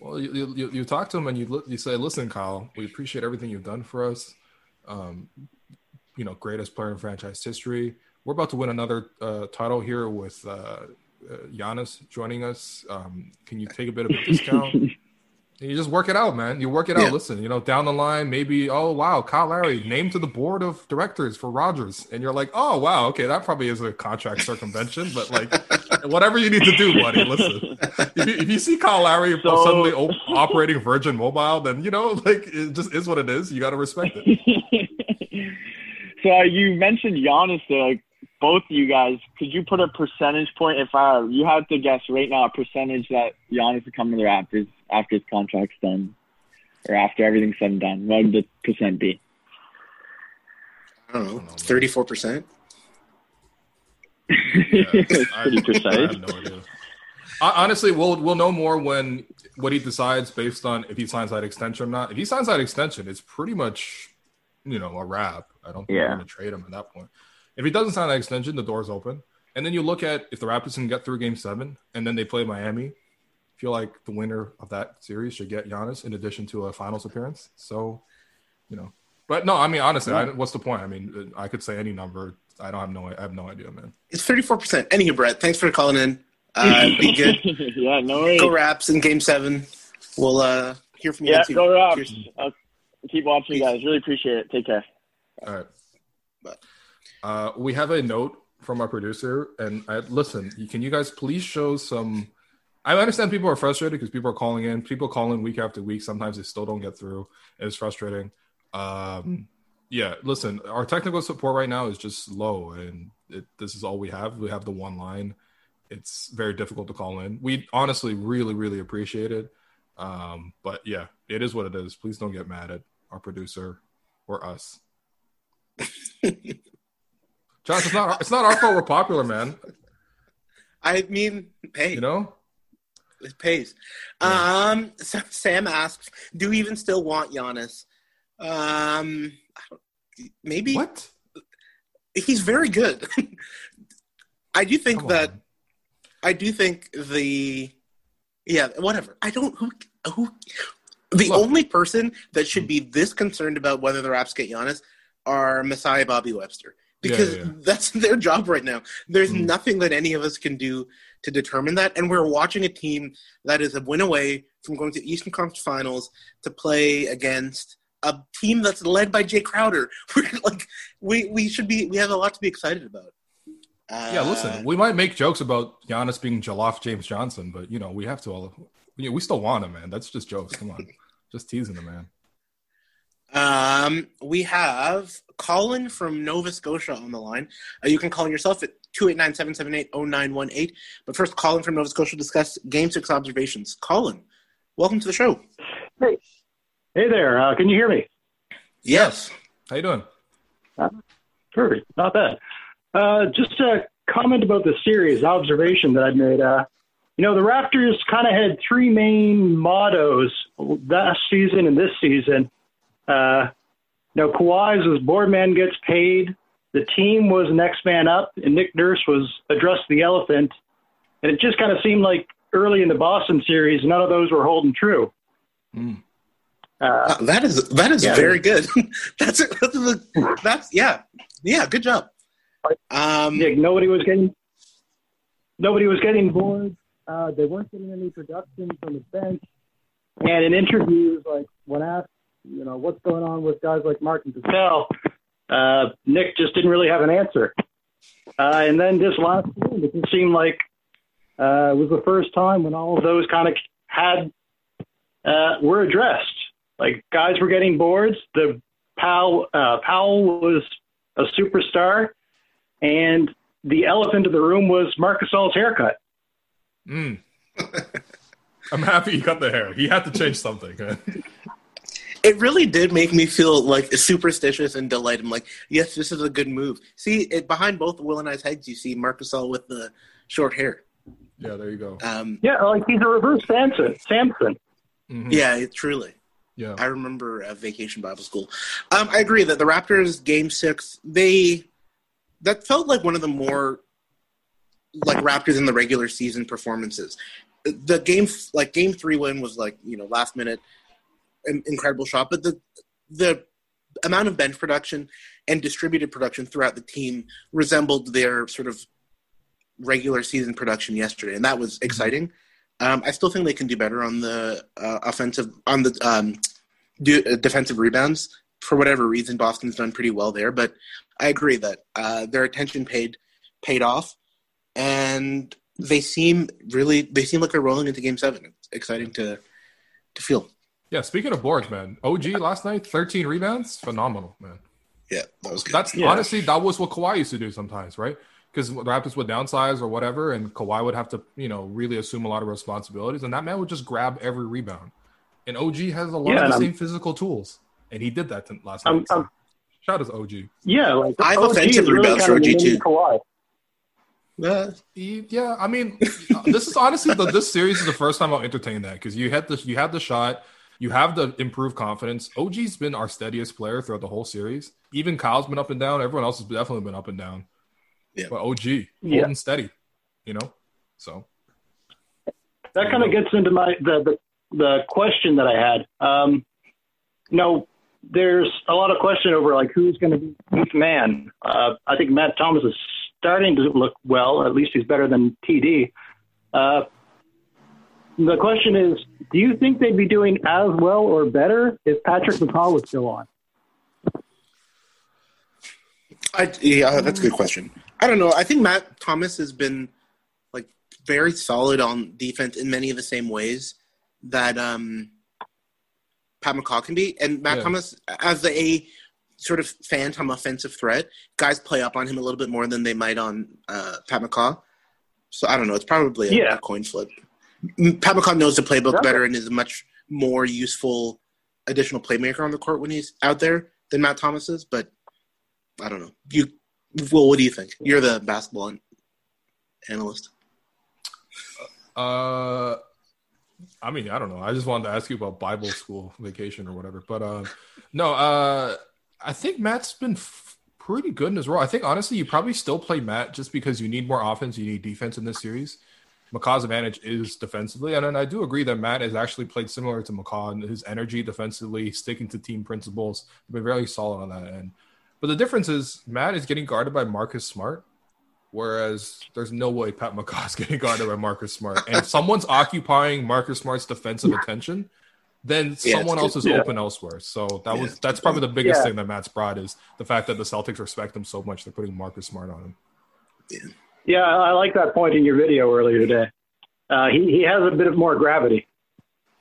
Well, you, you- you talk to him and you you say, "Listen, Kyle, we appreciate everything you've done for us. Um, you know, greatest player in franchise history. We're about to win another uh, title here with uh, Giannis joining us. Um, can you take a bit of a discount? And *laughs* you just work it out, man. You work it Yeah. out. Listen, you know, down the line, maybe, oh wow, Kyle Lowry named to the board of directors for Rogers, and you're like, oh wow, okay, that probably is a contract circumvention, but like, *laughs* whatever you need to do, buddy. Listen, if you, if you see Kyle Lowry So- *laughs* suddenly op- operating Virgin Mobile, then you know, like, it just is what it is. You got to respect it. so uh, you mentioned Giannis there. Like both of you guys, could you put a percentage point? If I you had to guess right now, a percentage that Giannis would come to the Raptors after his contract's done, or after everything's said and done, what would the percent be? I don't know. Thirty-four percent. It's I- *laughs* pretty I precise. have no idea. Hon- Honestly, we'll we'll know more when what he decides based on if he signs that extension or not. If he signs that extension, it's pretty much you know a wrap. I don't think Yeah. we're going to trade him at that point. If he doesn't sign that extension, the door's open. And then you look at if the Raptors can get through Game Seven, and then they play Miami. I feel like the winner of that series should get Giannis in addition to a Finals appearance. So, you know, but no, I mean honestly, I, what's the point? I mean, I could say any number. I don't have no. I have no idea, man. It's thirty-four percent. Anywho, Brett, thanks for calling in. Uh, be *laughs* good. yeah, no worries. Go Raps in Game Seven. We'll uh, hear from you. Yeah, go Raps. Cheers. I'll keep watching, you guys. Really appreciate it. Take care. All right. But- Uh, we have a note from our producer, and I, listen, can you guys please show some? I understand people are frustrated because people are calling in. People call in week after week. Sometimes they still don't get through. It's frustrating. Um, yeah, listen, our technical support right now is just low, and it, this is all we have. We have the one line. It's very difficult to call in. We honestly really, really appreciate it. Um, but yeah, it is what it is. Please don't get mad at our producer or us. *laughs* Josh, it's not it's not our fault we're popular, man. I mean, hey, You know? it pays. Um, so Sam asks, "Do we even still want Giannis?" Um, maybe What? he's very good. *laughs* I do think Come that on. I do think the yeah whatever. I don't who who the Look. only person that should be this concerned about whether the Raps get Giannis are Masai Bobby Webster because Yeah, yeah, that's *laughs* their job right now. There's Mm. nothing that any of us can do to determine that, and we're watching a team that is a win away from going to Eastern Conference Finals to play against a team that's led by Jay Crowder. *laughs* We're like we we should be we have a lot to be excited about. Uh, Yeah, listen, we might make jokes about Giannis being Jaloff James Johnson, but you know, we have to all we, we still want him, man. That's just jokes. Come on. *laughs* just teasing him, man. Um, we have Colin from Nova Scotia on the line. Uh, you can call yourself at 289-778-0918. But first, Colin from Nova Scotia discuss Game 6 observations. Colin, welcome to the show. Hey hey there, uh, can you hear me? Yes. How you doing? Perfect, not bad. Uh, just a comment about the series observation that I made. Uh, you know, the Raptors kind of had three main mottos last season and this season. Uh, you know, Kawhi's was board man gets paid. The team was next man up, and Nick Nurse was address the elephant. And it just kind of seemed like early in the Boston series, none of those were holding true. Mm. Uh, Uh, that is that is Yeah. very good. *laughs* that's it. That's, the, that's yeah. Yeah, good job. Um, Yeah, nobody was getting nobody was getting bored. Uh, they weren't getting any production from the bench. And in interviews, like when asked, you know, what's going on with guys like Martin Patel, uh, Nick just didn't really have an answer. Uh, and then this last game, it just seemed like uh, it was the first time when all of those kind of had uh, were addressed. Like guys were getting boards. The Powell uh, Powell was a superstar, and the elephant in the room was Marc Gasol's haircut. Mm. *laughs* I'm happy he cut the hair. He had to change something. *laughs* It really did make me feel like superstitious and delighted. I'm like, yes, this is a good move. See, it, behind both Will and I's heads, you see Marc Gasol with the short hair. Yeah, there you go. Um, Yeah, like he's a reverse Samson. Samson. Mhm. yeah, it, truly. yeah. I remember uh, Vacation Bible School. Um, I agree that the Raptors game six, they that felt like one of the more like Raptors in the regular season performances. The game, like game three win, was like you know last minute, in- incredible shot, but the the amount of bench production and distributed production throughout the team resembled their sort of regular season production yesterday, and that was exciting. Um, I still think they can do better on the uh, offensive on the um, do, uh, defensive rebounds. For whatever reason, Boston's done pretty well there, but I agree that uh, their attention paid paid off, and they seem really they seem like they're rolling into Game Seven. It's exciting to to feel. Yeah, speaking of boards, man, OG last night, 13 rebounds, phenomenal, man. Yeah, that was good. That's Yeah. honestly that was what Kawhi used to do sometimes, right? Because the Raptors would downsize or whatever, and Kawhi would have to, you know, really assume a lot of responsibilities, and that man would just grab every rebound. And OG has a lot Yeah, of the I'm- same physical tools, and he did that to, last I'm- night. so I'm- Shout out to OG. Yeah, like I have OG offensive really rebounds for kind of the OG too. Kawhi. Uh, yeah, I mean, *laughs* this is honestly the, this series is the first time I'll entertain that because you had the you had the shot, you have the improved confidence. OG's been our steadiest player throughout the whole series. Even Kyle's been up and down. Everyone else has definitely been up and down. Yeah. but OG Yeah. holding steady, you know. So that kind of gets into my the, the the question that I had. Um, you know, there's a lot of question over like who's going to be eighth man. Uh, I think Matt Thomas is starting to look well. At least he's better than TD. Uh, the question is, do you think they'd be doing as well or better if Patrick McCaw was still on? I, yeah, that's a good question. I don't know. I think Matt Thomas has been like very solid on defense in many of the same ways that um, Pat McCaw can be. And Matt Yeah. Thomas, as a sort of phantom offensive threat, guys play up on him a little bit more than they might on uh, Pat McCaw. So I don't know. It's probably a, Yeah. a coin flip. M- Pat knows the playbook Definitely. better and is a much more useful additional playmaker on the court when he's out there than Matt Thomas is. But I don't know. You, well, what do you think? You're the basketball an- analyst. Uh, I mean, I don't know. I just wanted to ask you about Bible school vacation or whatever. But uh, no, uh, I think Matt's been f- pretty good in his role. I think honestly, you probably still play Matt just because you need more offense, you need defense in this series. McCaw's advantage is defensively, and then I do agree that Matt has actually played similar to McCaw and his energy defensively, sticking to team principles, been very solid on that end. But the difference is Matt is getting guarded by Marcus Smart, whereas there's no way Pat McCaw's getting guarded by Marcus Smart. And if someone's occupying Marcus Smart's defensive attention, then Yeah, someone else is. Yeah. open elsewhere. So that Yeah, was that's probably the biggest thing that Matt's brought is the fact that the Celtics respect him so much they're putting Marcus Smart on him. Yeah, I like that point in your video earlier today. Uh, he he has a bit of more gravity.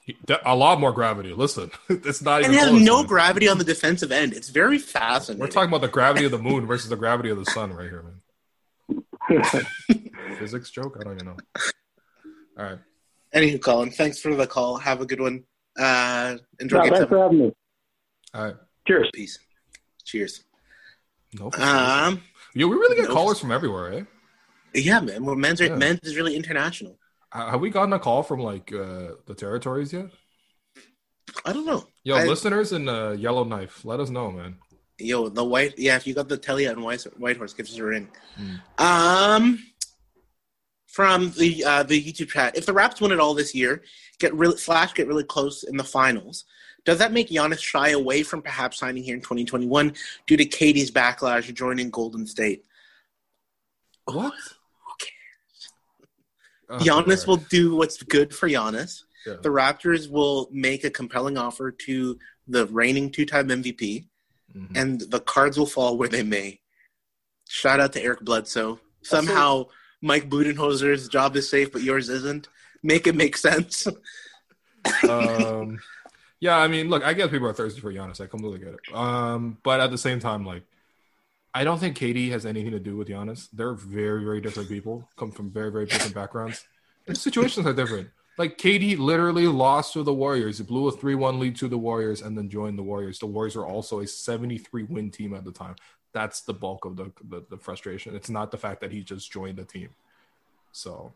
He, a lot more gravity. Listen, *laughs* it's not And even he has no man. gravity on the defensive end. It's very fascinating. We're talking about the gravity of the moon versus the gravity of the sun right here, man. *laughs* Physics joke? I don't even know. All right. Anywho, Colin, thanks for the call. Have a good one. Uh, enjoy No, game thanks seven. for having me. All right. Cheers. Peace. Cheers. No. Um, Yo, we really get no- callers from everywhere, eh? Yeah, man. Well, men's, Yeah. men's is really international. Ha- Have we gotten a call from like uh, the territories yet? I don't know. Yo, I- listeners in uh, Yellowknife, let us know, man. Yo, the white. Yeah, if you got the telly on White, white Horse, give us a ring. Mm. Um, from the uh, the YouTube chat, if the Raps win it all this year, get really slash get really close in the finals. Does that make Giannis shy away from perhaps signing here in 2021 due to KD's backlash joining Golden State? What? Oh, Giannis all will do what's good for Giannis. Yeah. The Raptors will make a compelling offer to the reigning two-time MVP, Mhm. and the cards will fall where they may. Shout out to Eric Bledsoe. Somehow, Mike Budenholzer's job is safe, but yours isn't. Make it make sense. *laughs* Um, yeah, I mean, look, I guess people are thirsty for Giannis. I completely get it. Um, but at the same time, like, I don't think KD has anything to do with Giannis. They're very, very different people, come from very, very different backgrounds. The situations are different. Like KD literally lost to the Warriors. He blew a 3-1 lead to the Warriors and then joined the Warriors. The Warriors were also a 73 win team at the time. That's the bulk of the, the, the frustration. It's not the fact that he just joined the team. So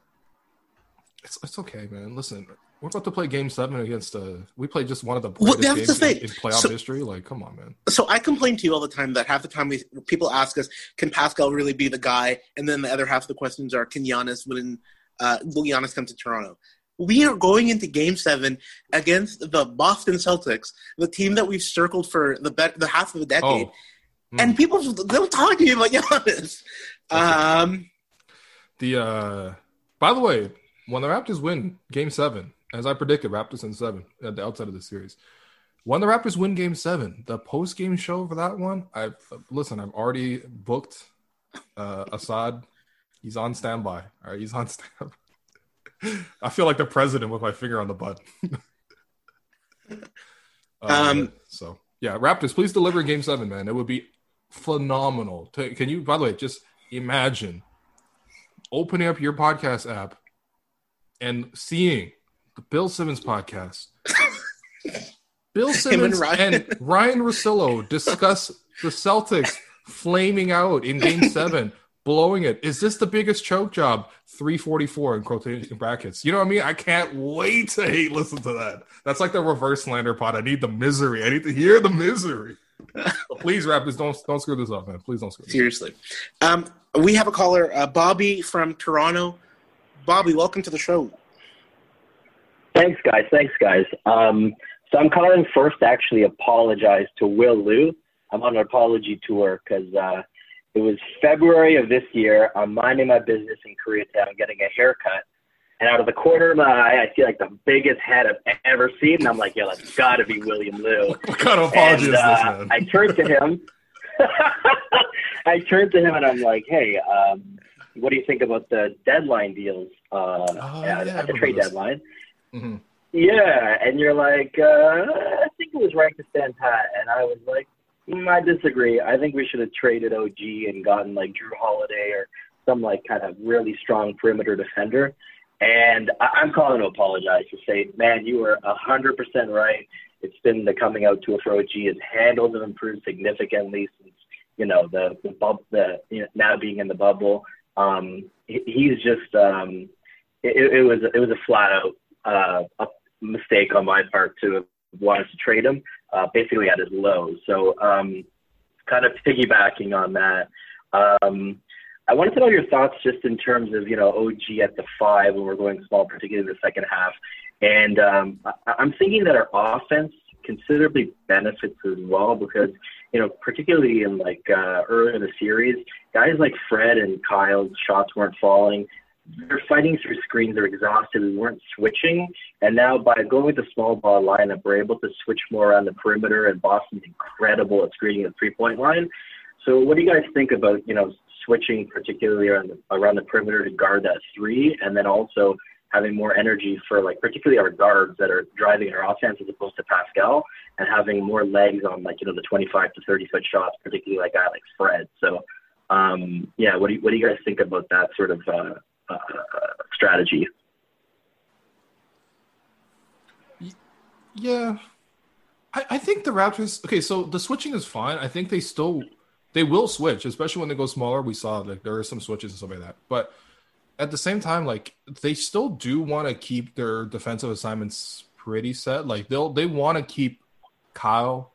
it's it's okay, man. Listen, we're about to play Game Seven against. Uh, we played just one of the Well, that's the thing. in, in playoff So- history. Like, come on, man. So I complain to you all the time that half the time we people ask us, can Pascal really be the guy? And then the other half of the questions are, can Giannis win? Uh, will Giannis come to Toronto? We are going into Game Seven against the Boston Celtics, the team that we've circled for the bet the half of a decade, Oh, hmm. and people don't talk to you about Giannis. Um, the uh, by the way, when the Raptors win Game Seven, as I predicted, Raptors in seven at the outside of the series. When the Raptors win Game Seven, the post game show for that one, I've listen. I've already booked uh, Assad. He's on standby. All right, he's on standby. *laughs* I feel like the president with my finger on the button. *laughs* Um, so yeah, Raptors, please deliver Game Seven, man. It would be phenomenal. To- Can you, by the way, just imagine opening up your podcast app and seeing the Bill Simmons podcast. *laughs* Bill and Simmons Ryan. and Ryan Russillo discuss the Celtics flaming out in Game *laughs* Seven, blowing it. Is this the biggest choke job? Three forty four in quotation brackets. You know what I mean? I can't wait to hate listen to that. That's like the reverse slander pod. I need the misery. I need to hear the misery. *laughs* Please, Raptors, don't don't screw this up, man. Please don't screw this. up. seriously, um, we have a caller, uh, Bobby from Toronto. Bobby, welcome to the show. Thanks, guys. Thanks, guys. Um, so I'm calling first to actually apologize to Will Liu. I'm on an apology tour because uh, it was February of this year. I'm minding my business in Koreatown, getting a haircut. And out of the corner of my eye, I see like the biggest head I've ever seen. And I'm like, yo, that's got to be William Liu. *laughs* What kind of apology and, is this, uh. I turned to him. *laughs* I turned to him and I'm like, hey, um, what do you think about the deadline deals uh, Oh, at, yeah, at the trade this. deadline? Mhm. Yeah, and you're like, uh, I think it was right to stand pat, and I was like, mm, I disagree. I think we should have traded OG and gotten like Jrue Holiday or some like kind of really strong perimeter defender. And I- I'm calling to apologize to say, man, you were a hundred percent right. It's been the coming out to a for OG. His handles have improved significantly since you know the the bub the you know, now being in the bubble. Um, he's just um, it, it was it was a flat out uh, a mistake on my part to have wanted to trade him uh, basically at his low. So um, kind of piggybacking on that. Um, I wanted to know your thoughts just in terms of you know OG at the five when we're going small, particularly in the second half, and um, I, I'm thinking that our offense considerably benefits as well because you know particularly in like uh, earlier in the series, guys like Fred and Kyle's shots weren't falling. They're fighting through screens. They're exhausted. We weren't switching, and now by going with the small ball lineup, we're able to switch more around the perimeter. And Boston's incredible at screening the three point line. So, what do you guys think about you know switching, particularly around the, around the perimeter to guard that three, and then also having more energy for like particularly our guards that are driving our offense as opposed to Pascal, and having more legs on like you know the 25 to 30 foot shots, particularly like guy like Fred. So, um, yeah, what do you, what do you guys think about that sort of uh, uh, strategy? Yeah, I, I think the Raptors. Okay, so the switching is fine. I think they still they will switch, especially when they go smaller. We saw like there are some switches and stuff like that, but at the same time, like they still do want to keep their defensive assignments pretty set. Like they'll they want to keep Kyle,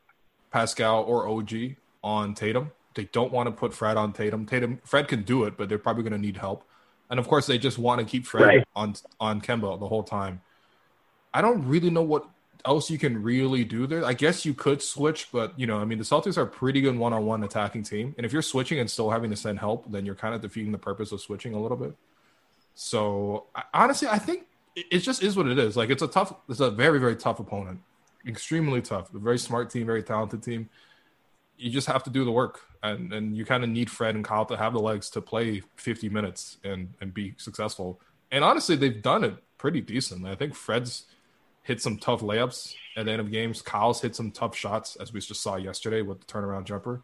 Pascal, or OG on Tatum. They don't want to put Fred on Tatum. Tatum Fred can do it, but they're probably going to need help. And of course, they just want to keep Fred Right. on on Kemba the whole time. I don't really know what else you can really do there. I guess you could switch, but you know, I mean, the Celtics are a pretty good one-on-one attacking team, and if you're switching and still having to send help, then you're kind of defeating the purpose of switching a little bit. So I, honestly, I think it, it just is what it is. Like it's a tough, it's a very very tough opponent, extremely tough. A very smart team, very talented team. You just have to do the work, and and you kind of need Fred and Kyle to have the legs to play 50 minutes and and be successful. And honestly, they've done it pretty decently. I think Fred's hit some tough layups at the end of games. Kyle's hit some tough shots, as we just saw yesterday with the turnaround jumper.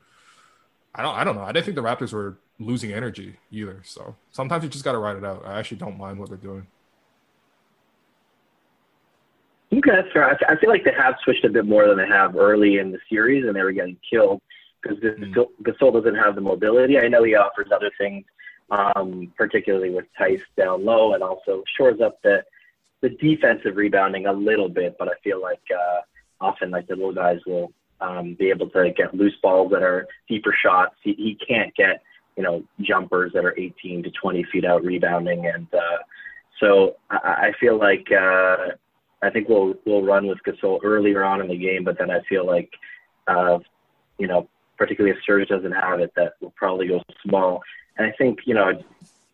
I don't I don't know. I didn't think the Raptors were losing energy either. So sometimes you just got to ride it out. I actually don't mind what they're doing. Okay, that's fair. I I feel like they have switched a bit more than they have early in the series, and they were getting killed because Gasol Gasol doesn't have the mobility. I know he offers other things, um, particularly with Theis down low, and also shores up the the defensive rebounding a little bit. But I feel like uh, often like the little guys will um, be able to get loose balls that are deeper shots. He, he can't get you know jumpers that are 18 to 20 feet out rebounding, and uh, so I, I feel like. Uh, I think we'll we'll run with Gasol earlier on in the game, but then I feel like, uh, you know, particularly if Serge doesn't have it, that will probably go small. And I think you know, I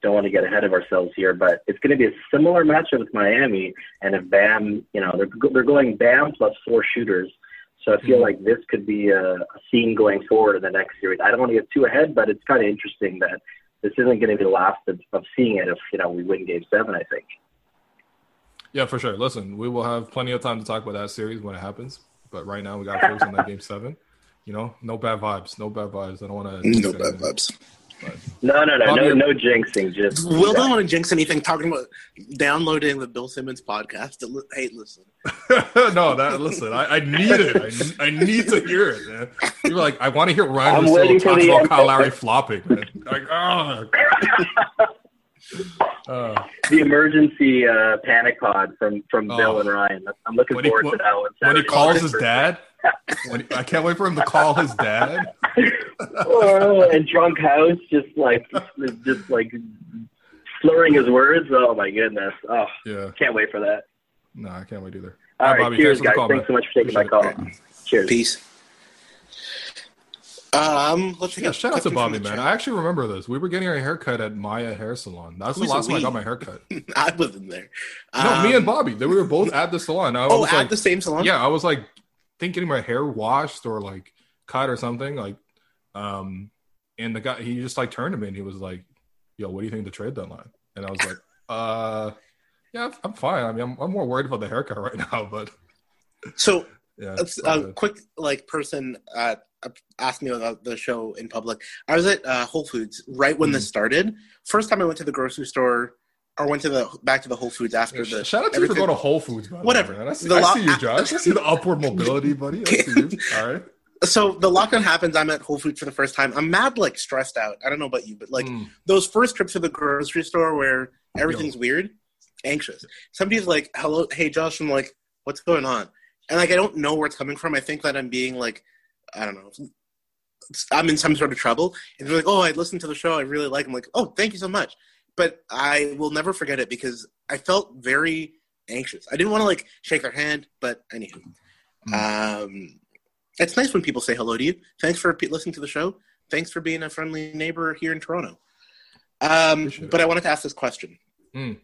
don't want to get ahead of ourselves here, but it's going to be a similar matchup with Miami. And if Bam, you know, they're they're going Bam plus four shooters, so I feel Mm-hmm. like this could be a, a scene going forward in the next series. I don't want to get too ahead, but it's kind of interesting that this isn't going to be the last of, of seeing it if you know we win Game Seven. I think. Yeah, for sure. Listen, we will have plenty of time to talk about that series when it happens. But right now, we got to focus on that game seven. You know, no bad vibes. No bad vibes. I don't want to. No bad vibes. No, no, no, no, no jinxing. Just Will don't want to jinx anything. Talking about downloading the Bill Simmons podcast. Hey, listen. *laughs* no, that listen. I, I need it. I, I need to hear it, man. You're like, I want to hear Ryan I'm Russillo waiting for talk the about end. Kyle Lowry flopping, man. Like, oh. *laughs* Uh, the emergency uh, panic pod from from Oh. Bill and Ryan. I'm looking When he- forward to that one. when he calls his dad, *laughs* when he- I can't wait for him to call his dad. *laughs* oh, and drunk house, just like just like slurring his words. Oh my goodness! Oh, Yeah. can't wait for that. No, I can't wait either. All All right, Bobby, cheers, thanks guys. call, Thanks man. so much for taking my call. Cheers. Peace. Um, let's Yeah, shout out to Bobby, man. I actually remember this. We were getting our haircut at Maya Hair Salon. That's the last time I got my haircut. *laughs* I wasn't there. no, me Um, and Bobby. They we were both at the salon. I *laughs* Oh, was at like, the same salon. Yeah, I was like thinking my hair washed or like cut or something. Like, um, and the guy he just like turned to me and he was like, "Yo, what do you think of the trade deadline?" And I was like, *laughs* "Uh, yeah, I'm- fine. I mean, I'm, I'm more worried about the haircut right now, but So yeah, a, a quick like person uh, asked me about the show in public. I was at uh, Whole Foods right when Mm. this started. First time I went to the grocery store or went to the back to the Whole Foods after the Shout out to you for going to Whole Foods. Whatever. man. I see, The I lo- see you, Josh. I see the upward mobility, buddy. I see you. *laughs* All right. So the lockdown happens. I'm at Whole Foods for the first time. I'm mad, like stressed out. I don't know about you, but like Mm. those first trips to the grocery store where everything's weird, anxious. Somebody's like, "Hello, hey Josh," I'm like, "What's going on?" And like I don't know where it's coming from. I think that I'm being like, I don't know, I'm in some sort of trouble. And they're like, "Oh, I listened to the show. I really like." I'm like, "Oh, thank you so much." But I will never forget it because I felt very anxious. I didn't want to like shake their hand, but anywho, um, it's nice when people say hello to you. Thanks for pe- listening to the show. Thanks for being a friendly neighbor here in Toronto. Um, but I wanted to ask this question. Mm.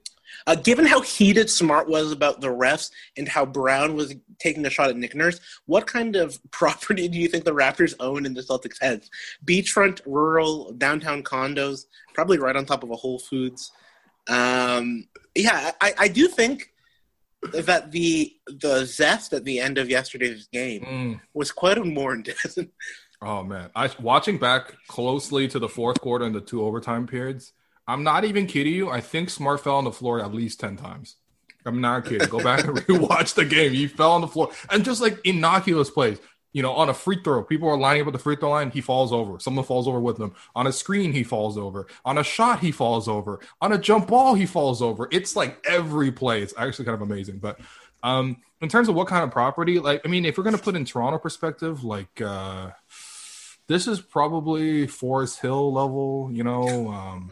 Uh, given how heated Smart was about the refs and how Brown was taking a shot at Nick Nurse, what kind of *laughs* property do you think the Raptors own in the Celtics' heads? Beachfront, rural, downtown condos, probably right on top of a Whole Foods. Um, yeah, I, I do think that the the zest at the end of yesterday's game Mm. was quite unwarranted. *laughs* Oh man, I watching back closely to the fourth quarter and the two overtime periods. I'm not even kidding you. I think Smart fell on the floor at least ten times. I'm not kidding. Go back and *laughs* rewatch the game. He fell on the floor and just like innocuous plays. You know, on a free throw, people are lining up at the free throw line. He falls over. Someone falls over with him. On a screen, he falls over. On a shot, he falls over. On a jump ball, he falls over. It's like every play. It's actually kind of amazing. But um, in terms of what kind of property, like I mean, if we're gonna put in Toronto perspective, like uh, this is probably Forest Hill level, you know, um,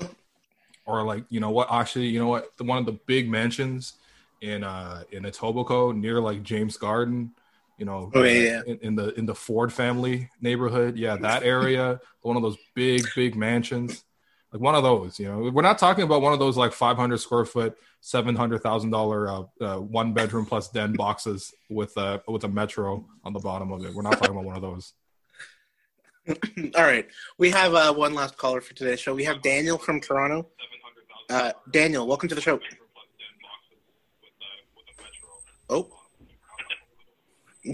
or like you know what? Actually, you know what? The, one of the big mansions in uh in Etobicoke near like James Garden, you know, Oh, yeah, in, in the in the Ford family neighborhood, yeah, that area, one of those big big mansions, like one of those. You know, we're not talking about one of those like 500 square foot, seven hundred thousand dollar uh, uh, one bedroom plus den boxes with uh with a metro on the bottom of it. We're not talking about one of those. *clears throat* All right, we have uh, one last caller for today's show. We have Daniel from Toronto. Uh, Daniel, welcome to the show. Oh,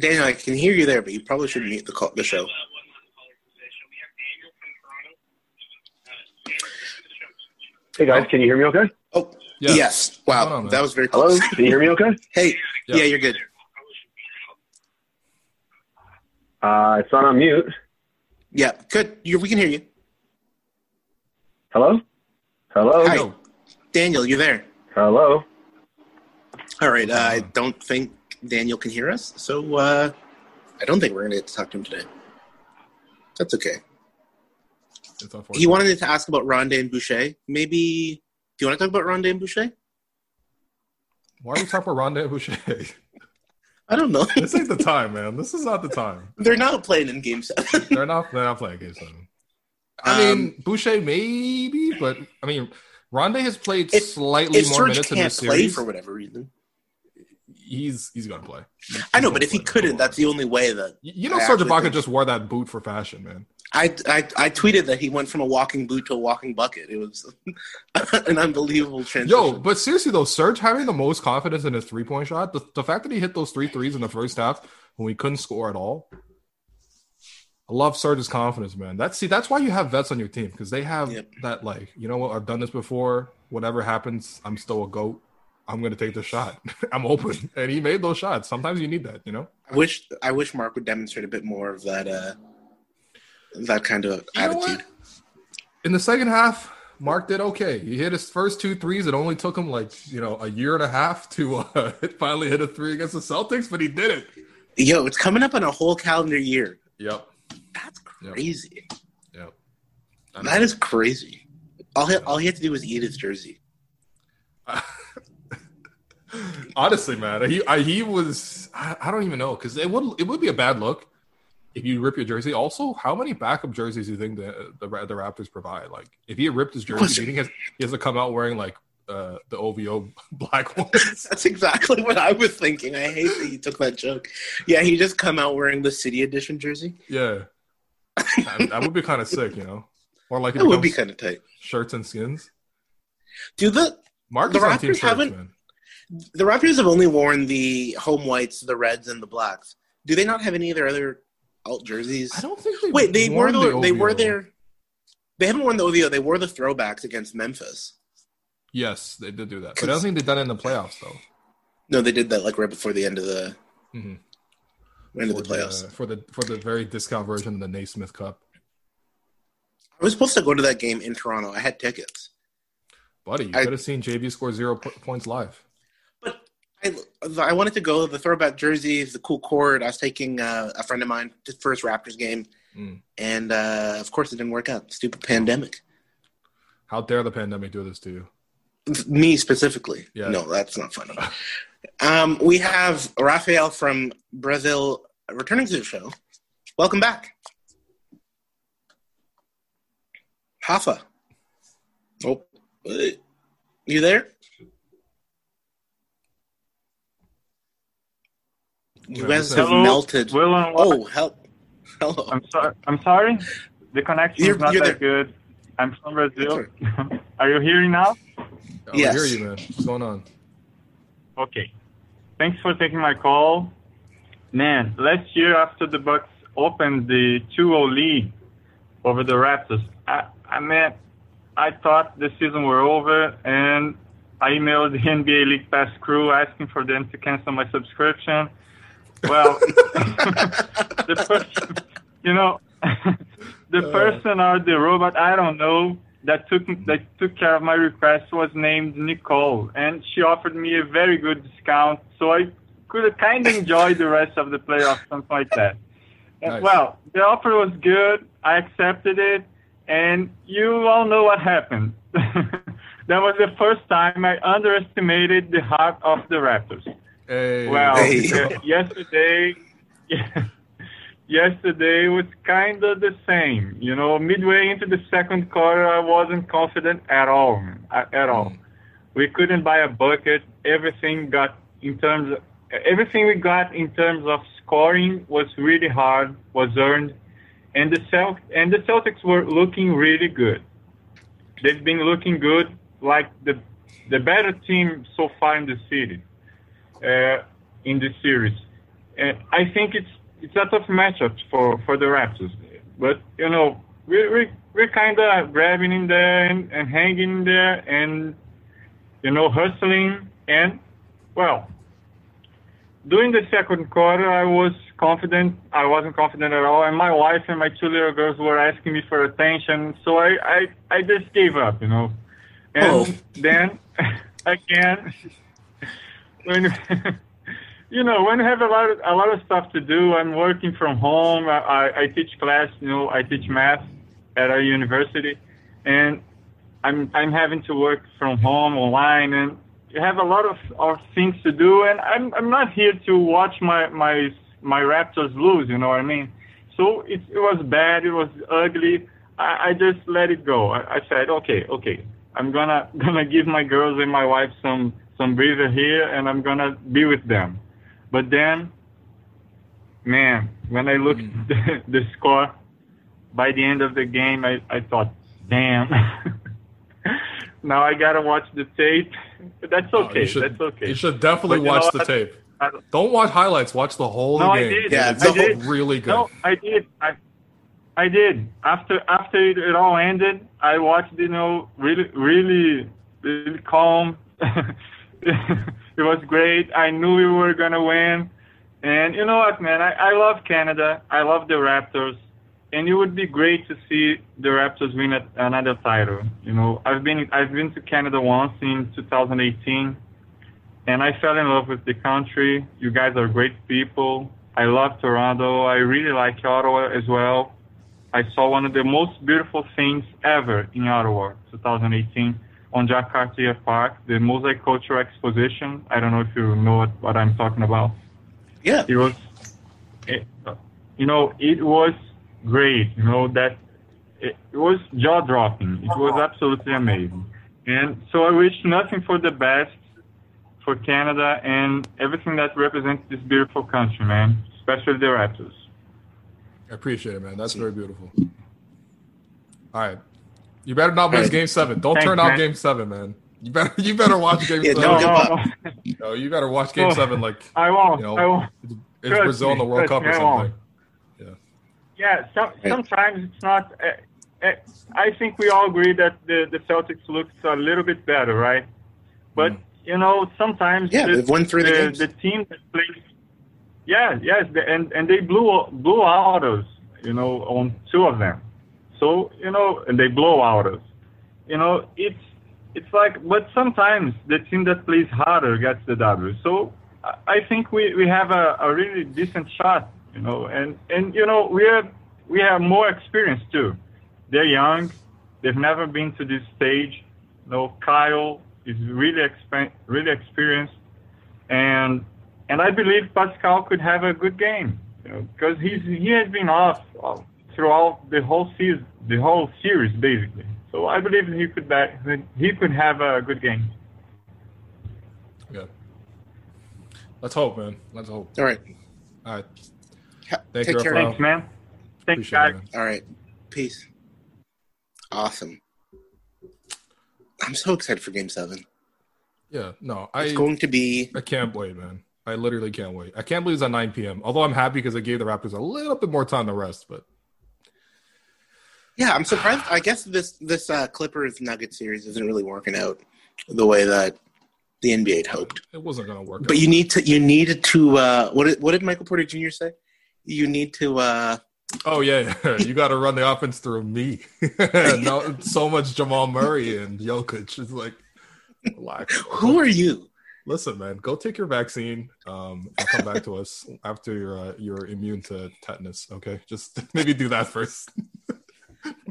Daniel, I can hear you there, but you probably should mute the call, the show. Hey guys, can you hear me okay? Oh, Yeah. yes. Wow, on, that was very Hello, close. can you hear me okay? Hey, Yeah. yeah. you're good. Uh, it's not on mute. Yeah, good. You, we can hear you. Hello? Hello? Hi. Yo, Daniel, you there? Hello? All right. Uh, I don't think Daniel can hear us, so uh, I don't think we're going to get to talk to him today. That's okay. it's He wanted to ask about Rondae and Boucher. Maybe. Do you want to talk about Rondae and Boucher? Why are we talking about Rondae and Boucher? I don't know. this ain't the time, man. This is not the time. *laughs* They're not playing in Game Seven. They're not. They're not playing game seven. I mean, Um, Boucher maybe, but I mean, Rondae has played If- slightly if more Serge minutes in can't this play series. for whatever reason, he's he's gonna play. I know, but if he couldn't, that's the only way that You you know, I Serge Ibaka think- just wore that boot for fashion, man. I, I I tweeted that he went from a walking boot to a walking bucket. It was *laughs* an unbelievable transition. Yo, but seriously though, Serge having the most confidence in his three point shot, the, the fact that he hit those three threes in the first half when we couldn't score at all. Love Serge's confidence, man. That's see, that's why you have vets on your team because they have Yep. that like, you know what, I've done this before. Whatever happens, I'm still a goat. I'm gonna take the shot. *laughs* I'm open, *laughs* and he made those shots. Sometimes you need that, you know. I wish I wish Marc would demonstrate a bit more of that uh that kind of You attitude. In the second half, Marc did okay. He hit his first two threes. It only took him like you know a year and a half to uh, *laughs* finally hit a three against the Celtics, but he did it. Yo, it's coming up on a whole calendar year. Yep. That's Yep. crazy. Yep. I know. That is crazy. All he, all he had to do was eat his jersey. *laughs* Honestly, man, he I, he was I, I don't even know because it would it would be a bad look if you rip your jersey. Also, how many backup jerseys do you think the the, the Raptors provide? Like, if he ripped his jersey, do you think he has, he has to come out wearing like uh, the OVO *laughs* black ones? *laughs* That's exactly what I was thinking. I hate that you took that joke. Yeah, he just come out wearing the City Edition jersey. yeah, that, that would be kind of sick, you know. Or like it would be kind of tight. shirts and skins. Do the Mark The Raptors haven't- the Raptors have only worn the home whites, the reds, and the blacks. Do they not have any of their other alt jerseys? I don't think they Wait, they were worn the, they were OVO. their. They haven't worn the OVO. They wore the throwbacks against Memphis. Yes, they did do that, but I don't think they've done it in the playoffs though. No, they did that like right before the end of the Mhm. For the playoffs. for the for the very discount version of the Naismith Cup. I was supposed to go to that game in Toronto. I had tickets. Buddy, you I- could have seen JV score zero po- points live. But I, I wanted to go the throwback jerseys, the cool cord. I was taking uh, a friend of mine to first Raptors game, Mm. and uh, of course it didn't work out. Stupid pandemic. How dare the pandemic do this to you? Me specifically. Yeah. No, that's not funny. *laughs* um, we have Rafael from Brazil returning to the show. Welcome back. Hafa. Oh, you there? You guys have Hello, melted. Will and Oh, help. Hello. I'm sorry. I'm sorry. The connection You're- is not you're that good. I'm from Brazil. *laughs* Are you hearing now? I Yes. hear you, man. What's going on? Okay. Thanks for taking my call. Man, last year after the Bucks opened the 2-0 lead over the Raptors, I, I mean, I thought the season were over, and I emailed the *laughs* NBA League Pass crew asking for them to cancel my subscription. Well, *laughs* the person, you know, *laughs* the uh. person or the robot, I don't know, that took that took care of my request was named Nicole, and she offered me a very good discount, so I could kind of enjoy the rest of the playoffs, something like that. And, Nice. Well, the offer was good. I accepted it, and you all know what happened. *laughs* that was the first time I underestimated the heart of the Raptors. Hey. Well, Hey. uh, *laughs* yesterday, *laughs* yesterday was kind of the same. You know, midway into the second quarter, I wasn't confident at all, at all. We couldn't buy a bucket. Everything got in terms of everything we got in terms of scoring was really hard, was earned, and the Celt and the Celtics were looking really good. They've been looking good, like the the better team so far in the city uh, in the series. and I think it's it's a tough matchup for for the Raptors. But you know, we we we're kind of grabbing in there and, and hanging in there and you know hustling and well. During the second quarter, I was confident. I wasn't confident at all, and my wife and my two little girls were asking me for attention. So I I, I just gave up, you know. And Oh. then *laughs* again, *laughs* when you know when I have a lot of, a lot of stuff to do, I'm working from home. I, I, I teach class, you know, I teach math at a university, and I'm I'm having to work from home online, and you have a lot of, of things to do, and I'm I'm not here to watch my my my Raptors lose. You know what I mean? So it it was bad. It was ugly. I, I just let it go. I, I said, okay, okay. I'm gonna *laughs* gonna give my girls and my wife some some breather here, and I'm gonna be with them. But then, man, when I looked the, mm. *laughs* the score, by the end of the game, I, I thought, damn. *laughs* now I gotta watch the tape. But that's okay. you should, that's okay. You should definitely But you know watch the what? tape. I- Don't watch highlights. Watch the whole no, I game. did. it's I did. really good. No, I did. I, I did. After after it, it all ended, I watched. You know, really, really, really calm. *laughs* it was great. I knew we were gonna win, and you know what, man? I, I love Canada. I love the Raptors, and it would be great to see the Raptors win a, another title. You know, I've been I've been to Canada once in 2018 and I fell in love with the country. You guys are great people. I love Toronto. I really like Ottawa as well. I saw one of the most beautiful things ever in Ottawa, 2018, on Jacques Cartier Park, the Mosaic Cultural Exposition. I don't know if you know what, what I'm talking about. Yeah. It was, it, you know, it was great. You know that it, it was jaw dropping. It was absolutely amazing. And so I wish nothing for the best for Canada and everything that represents this beautiful country, man. Especially the Raptors. I appreciate it, man. That's very beautiful. All right. You better not miss All right. game seven. Don't Thanks, turn off man. game seven, man. You better *laughs* you better watch game Yeah, seven. don't no, no. No, you better watch game seven. like I won't. you know, I won't. it's Trust Brazil in the World trust Cup or me, I something. Yeah, some, sometimes it's not. Uh, uh, I think we all agree that the, the Celtics looks a little bit better, right? But you know, sometimes Yeah, the, they've won three the the, games. the team that plays. Yeah, yes, the, and and they blew blew out us, you know, on two of them. So you know, and they blow out us. You know, it's it's like, but sometimes the team that plays harder gets the W. So I- think we, we have a, a really decent shot, you know, and, and you know we are we have more experience too. They're young, they've never been to this stage. You know, Kyle is really exp- really experienced, and and I believe Pascal could have a good game, you know, because he's he has been off throughout the whole season, the whole series basically. So I believe he could back, he could have a good game. Yeah. Let's hope, man. Let's hope. All right. All right. Thank Take you, care. Rafael. Thanks, man. Thanks, Appreciate guys. it, man. All right. Peace. Awesome. I'm so excited for game seven. Yeah, no, I. It's going to be I can't wait, man. I literally can't wait. I can't believe it's at 9 p.m. Although I'm happy because it gave the Raptors a little bit more time to rest, but Yeah, I'm surprised. I guess this this uh, Clippers Nuggets series isn't really working out the way that the NBA had hoped. it wasn't going to work. But out. you need to you need to uh, what did, what did Michael Porter Jr. say? You need to uh, Oh yeah, yeah. *laughs* you got to run the offense through me. *laughs* no, so much Jamal Murray and Jokic is like, relax. who are you? Listen, man, go take your vaccine um, and come back to us *laughs* after you're uh, you're immune to tetanus. Okay, just maybe do that first.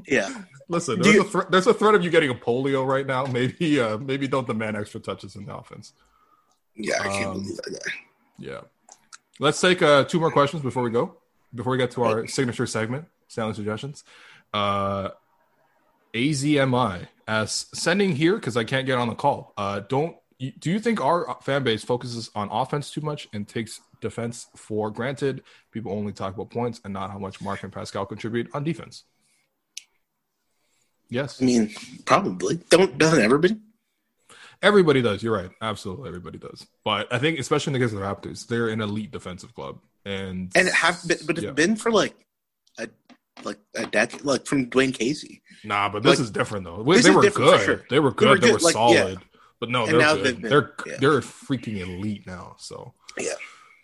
Yeah, Listen, there's, you- a thr there's a threat of you getting a polio right now. *laughs* Maybe uh, maybe don't demand extra touches in the offense. yeah, I can't Um, believe that guy. Yeah. Let's take uh, two more questions before we go. Before we get to our signature segment, Stanley suggestions. Uh, AZMI as sending here because I can't get on the call. Uh, don't do you think our fan base focuses on offense too much and takes defense for granted? People only talk about points and not how much Marc and Pascal contribute on defense. Yes. I mean, probably don't doesn't everybody. Everybody does. You're right. Absolutely, everybody does. But I think, especially in the case of the Raptors, they're an elite defensive club, and and it have been, but it's Yeah. been for like a like a decade, like from Dwane Casey. Nah, but this Like, is different though. they were different good. sure. They were They good. They were, like, solid. yeah. But no, And they're good. been- they're yeah. they're freaking elite now. So Yeah.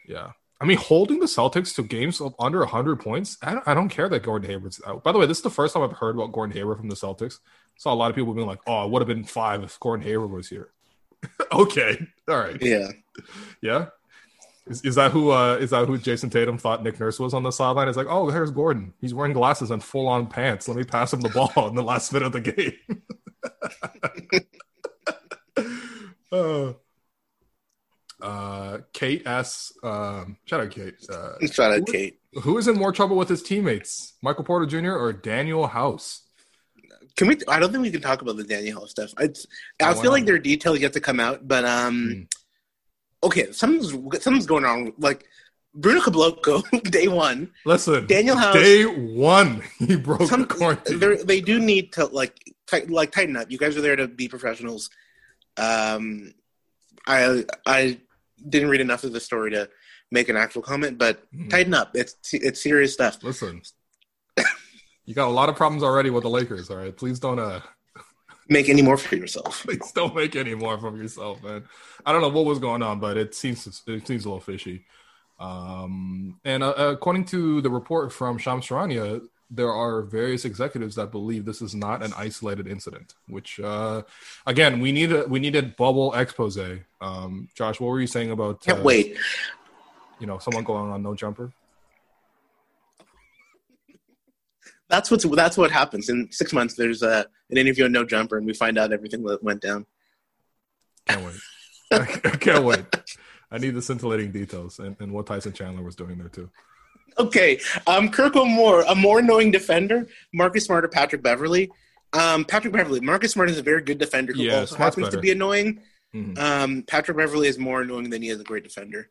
yeah. I mean, holding the Celtics to games of under 100 points, I don't, I don't care that Gordon Hayward's out. By the way, this is the first time I've heard about Gordon Hayward from the Celtics. Saw a lot of people being like, oh, it would have been five if Gordon Hayward was here. *laughs* okay. All right. Yeah. Yeah. Is, is that who uh is that who Jayson Tatum thought Nick Nurse was on the sideline? It's like, oh, there's Gordon. He's wearing glasses and full on pants. Let me pass him the ball in the last minute of the game. *laughs* *laughs* uh, uh, Kate asks, um, shout out Kate. Uh, Shout out who- Kate. Who is in more trouble with his teammates, Michael Porter Jr. or Danuel House? Can we? I don't think we can talk about the Danuel House stuff. It's, Oh, I feel like there are details yet to come out, but um, okay, something's something's going on. Like Bruno Caboclo, *laughs* day one. Listen, Danuel House. day one, *laughs* he broke Some, the quarantine. they're- do need to like tight, like tighten up. You guys are there to be professionals. Um, I I didn't read enough of the story to make an actual comment, but Mhm. tighten up. It's it's serious stuff. Listen, you got a lot of problems already with the Lakers. All right, please don't uh, *laughs* Make any more for yourself. please don't make any more from yourself, man. I don't know what was going on, but it seems it seems a little fishy. Um, and uh, according to the report from Shams Charania, there are various executives that believe this is not an isolated incident. Which, uh, again, we need a we needed bubble expose. Um, Josh, what were you saying about? Can't uh, wait. You know, someone going on no jumper. That's what's that's what happens in six months. There's a an interview on No Jumper, and we find out everything that went down. Can't wait. I *laughs* can't wait. I need the scintillating details and, and what Tyson Chandler was doing there too. Okay, um, Kirk Moore, a more knowing defender, Marcus Smart or Patrick Beverley. Um, Patrick Beverley, Marcus Smart is a very good defender who Yeah, also happens to be annoying. Mhm. Um, Patrick Beverley is more annoying than he is a great defender.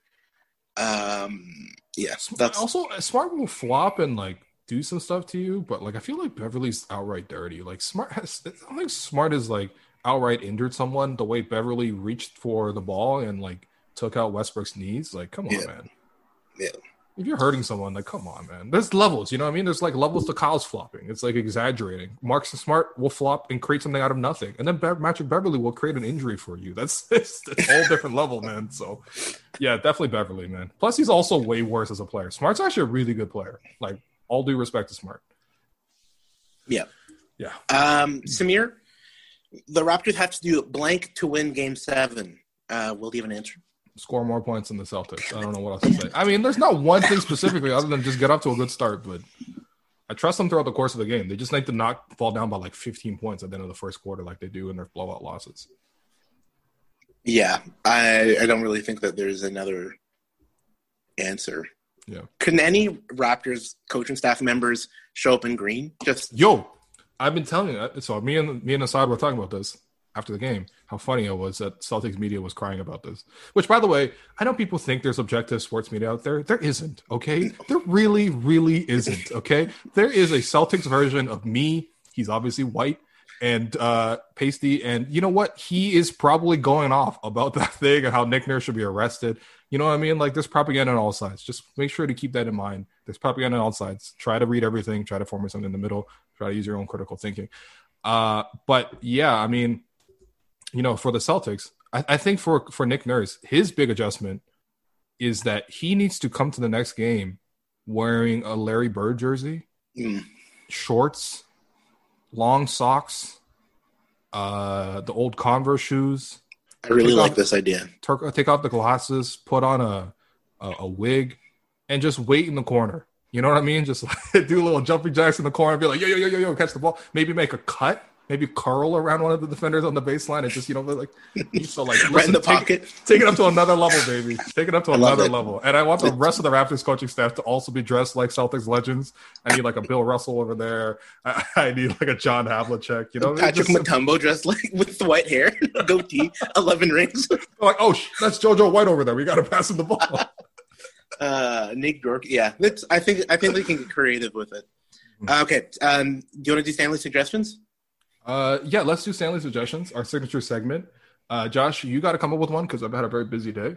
Um, yeah, that's also Smart will flop and like do some stuff to you, but like I feel like Beverley's outright dirty. Like Smart has, I don't think Smart is like outright injured someone the way Beverley reached for the ball and like took out Westbrook's knees. Like, come on, Yeah. man. Yeah. If you're hurting someone, like, come on, man. There's levels, you know what I mean? There's like levels to Kyle's flopping. It's like exaggerating. Marks and Smart will flop and create something out of nothing, and then Be- Patrick Beverley will create an injury for you. That's *laughs* it's a whole different level, man. So, yeah, definitely Beverley, man. Plus, he's also way worse as a player. Smart's actually a really good player. Like, all due respect to Smart. yeah. Yeah. Um, Samir, the Raptors have to do blank to win Game Seven. Uh, will you have an answer? Score more points than the Celtics. I don't know what else to say. I mean, there's not one thing specifically other than just get up to a good start, but I trust them throughout the course of the game. They just need to not fall down by like 15 points at the end of the first quarter, like they do in their blowout losses. Yeah, I I don't really think that there's another answer. Yeah. Can any Raptors coaching staff members show up in green? Just Yo, I've been telling you. That. So me and me and Assad were talking about this after the game. How funny it was that Celtics media was crying about this. Which, by the way, I know people think there's objective sports media out there. There isn't. Okay, there really, really isn't. Okay, there is a Celtics version of me. He's obviously white and uh pasty and you know what he is probably going off about *laughs* that thing and how nick nurse should be arrested you know what i mean like there's propaganda on all sides just make sure to keep that in mind there's propaganda on all sides try to read everything try to form something in the middle try to use your own critical thinking uh but yeah i mean you know for the celtics i, I think for for nick nurse his big adjustment is that he needs to come to the next game wearing a larry bird jersey mm, shorts, long socks, uh, the old Converse shoes. I really Take like off- this idea. Tur- take off the glasses, put on a, a a wig, and just wait in the corner. You know what I mean? Just like, *laughs* do a little jumping jacks in the corner, and be like, yo, yo, yo, yo, yo, catch the ball. Maybe make a cut. Maybe curl around one of the defenders on the baseline and just you know like so like *laughs* Right in the take- pocket. Take it up to another level, baby. Take it up to *laughs* I another level. And I want the rest of the Raptors coaching staff to also be dressed like Celtics legends. I need like a Bill Russell over there. I, *laughs* I need like a John Havlicek. You know, Patrick Just- Mutombo dressed like with the white hair, goatee, eleven rings. like, oh, that's JoJo White over there. We got to pass him the ball. Uh, Nick Dork. Yeah, that's. I think. I think they can get creative with it. Hmm. Uh, okay. Um, do you want to do Stanley suggestions? Uh, yeah, let's do Stanley suggestions, our signature segment. Uh, Josh, you got to come up with one because I've had a very busy day,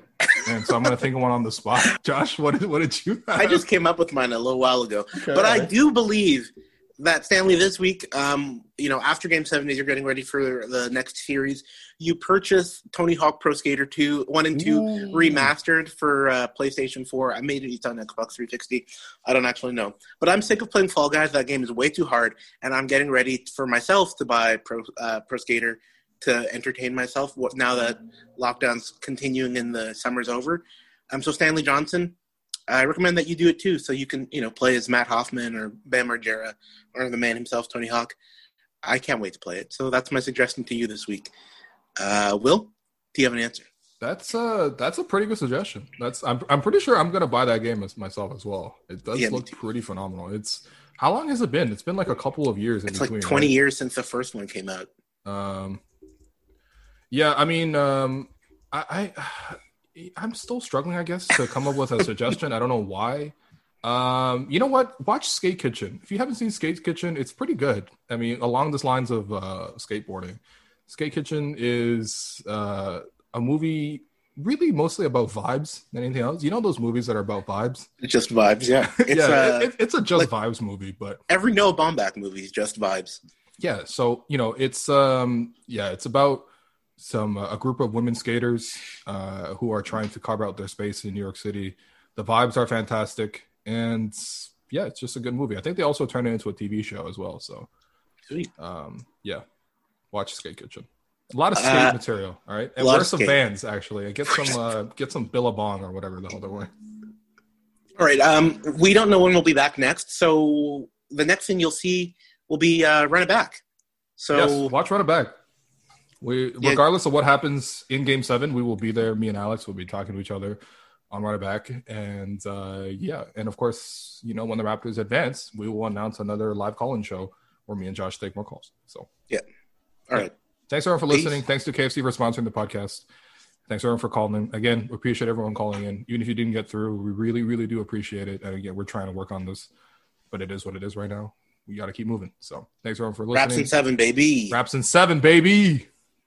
and so I'm going to think of one on the spot. *laughs* Josh, what did what did you? Have? I just came up with mine a little while ago, but I do believe that Stanley this week, um, you know, after Game Seven, as you're getting ready for the next series, you purchase Tony Hawk Pro Skater Two, One and Two Ooh. remastered for uh, PlayStation Four. I made it it's on Xbox 360. I don't actually know, but I'm sick of playing Fall Guys. That game is way too hard, and I'm getting ready for myself to buy Pro uh, Pro Skater to entertain myself. Now that lockdown's continuing and the summer's over? Um, so Stanley Johnson, I recommend that you do it too, so you can you know play as Mat Hoffman or Bam Margera or the man himself, Tony Hawk. I can't wait to play it. So that's my suggestion to you this week. Uh, Will, do you have an answer? That's uh that's a pretty good suggestion. That's I'm I'm pretty sure I'm gonna buy that game as myself as well. It does Yeah, look pretty phenomenal. It's how long has it been? It's been like a couple of years in It's between. like 20 right? years since the first one came out. Um, yeah, I mean, um, I, I I'm still struggling, I guess, to come up with a *laughs* suggestion. I don't know why. Um, you know what? Watch Skate Kitchen. If you haven't seen Skate Kitchen, it's pretty good. I mean, along this lines of uh, skateboarding, Skate Kitchen is uh, a movie really mostly about vibes than anything else. You know those movies that are about vibes? It's just vibes, yeah. *laughs* It's, yeah, uh, it- it's a just like- vibes movie, but Every Noah Baumbach movie is just vibes. yeah so you know it's um yeah it's about some uh, a group of women skaters uh who are trying to carve out their space in new york city the vibes are fantastic and yeah it's just a good movie i think they also turned it into a tv show as well so Sweet. um yeah watch skate kitchen a lot of skate Uh, material all right and lot wear some skate. bands actually and get some uh get some billabong or whatever the hell they're wearing All right. Um, we don't know when we'll be back next, so the next thing you'll see will be uh, Run It Back. So yes, watch run it back. We Yeah. regardless of what happens in game seven, we will be there. Me and Alex will be talking to each other on it back. And uh yeah, and of course, you know, when the Raptors advance, we will announce another live call-in show where me and Josh take more calls. So yeah. All right. thanks everyone for Peace. listening. Thanks to KFC for sponsoring the podcast. Thanks everyone for calling in. Again, we appreciate everyone calling in. Even if you didn't get through, we really, really do appreciate it. And again, we're trying to work on this, but it is what it is right now. We got to keep moving. So thanks everyone for listening. Raps in seven, baby. Raps in seven, baby.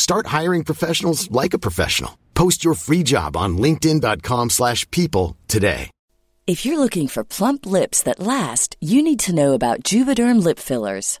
Start hiring professionals like a professional. Post your free job on linkedin.com/people slash people today. If you're looking for plump lips that last, you need to know about Juvederm lip fillers.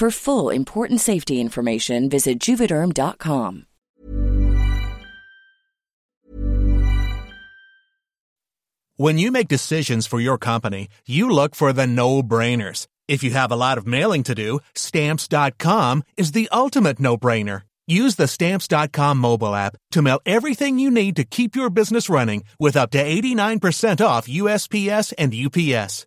For full important safety information, visit juvederm.com. When you make decisions for your company, you look for the no-brainers. If you have a lot of mailing to do, stamps.com is the ultimate no-brainer. Use the stamps.com mobile app to mail everything you need to keep your business running with up to 89% off USPS and UPS.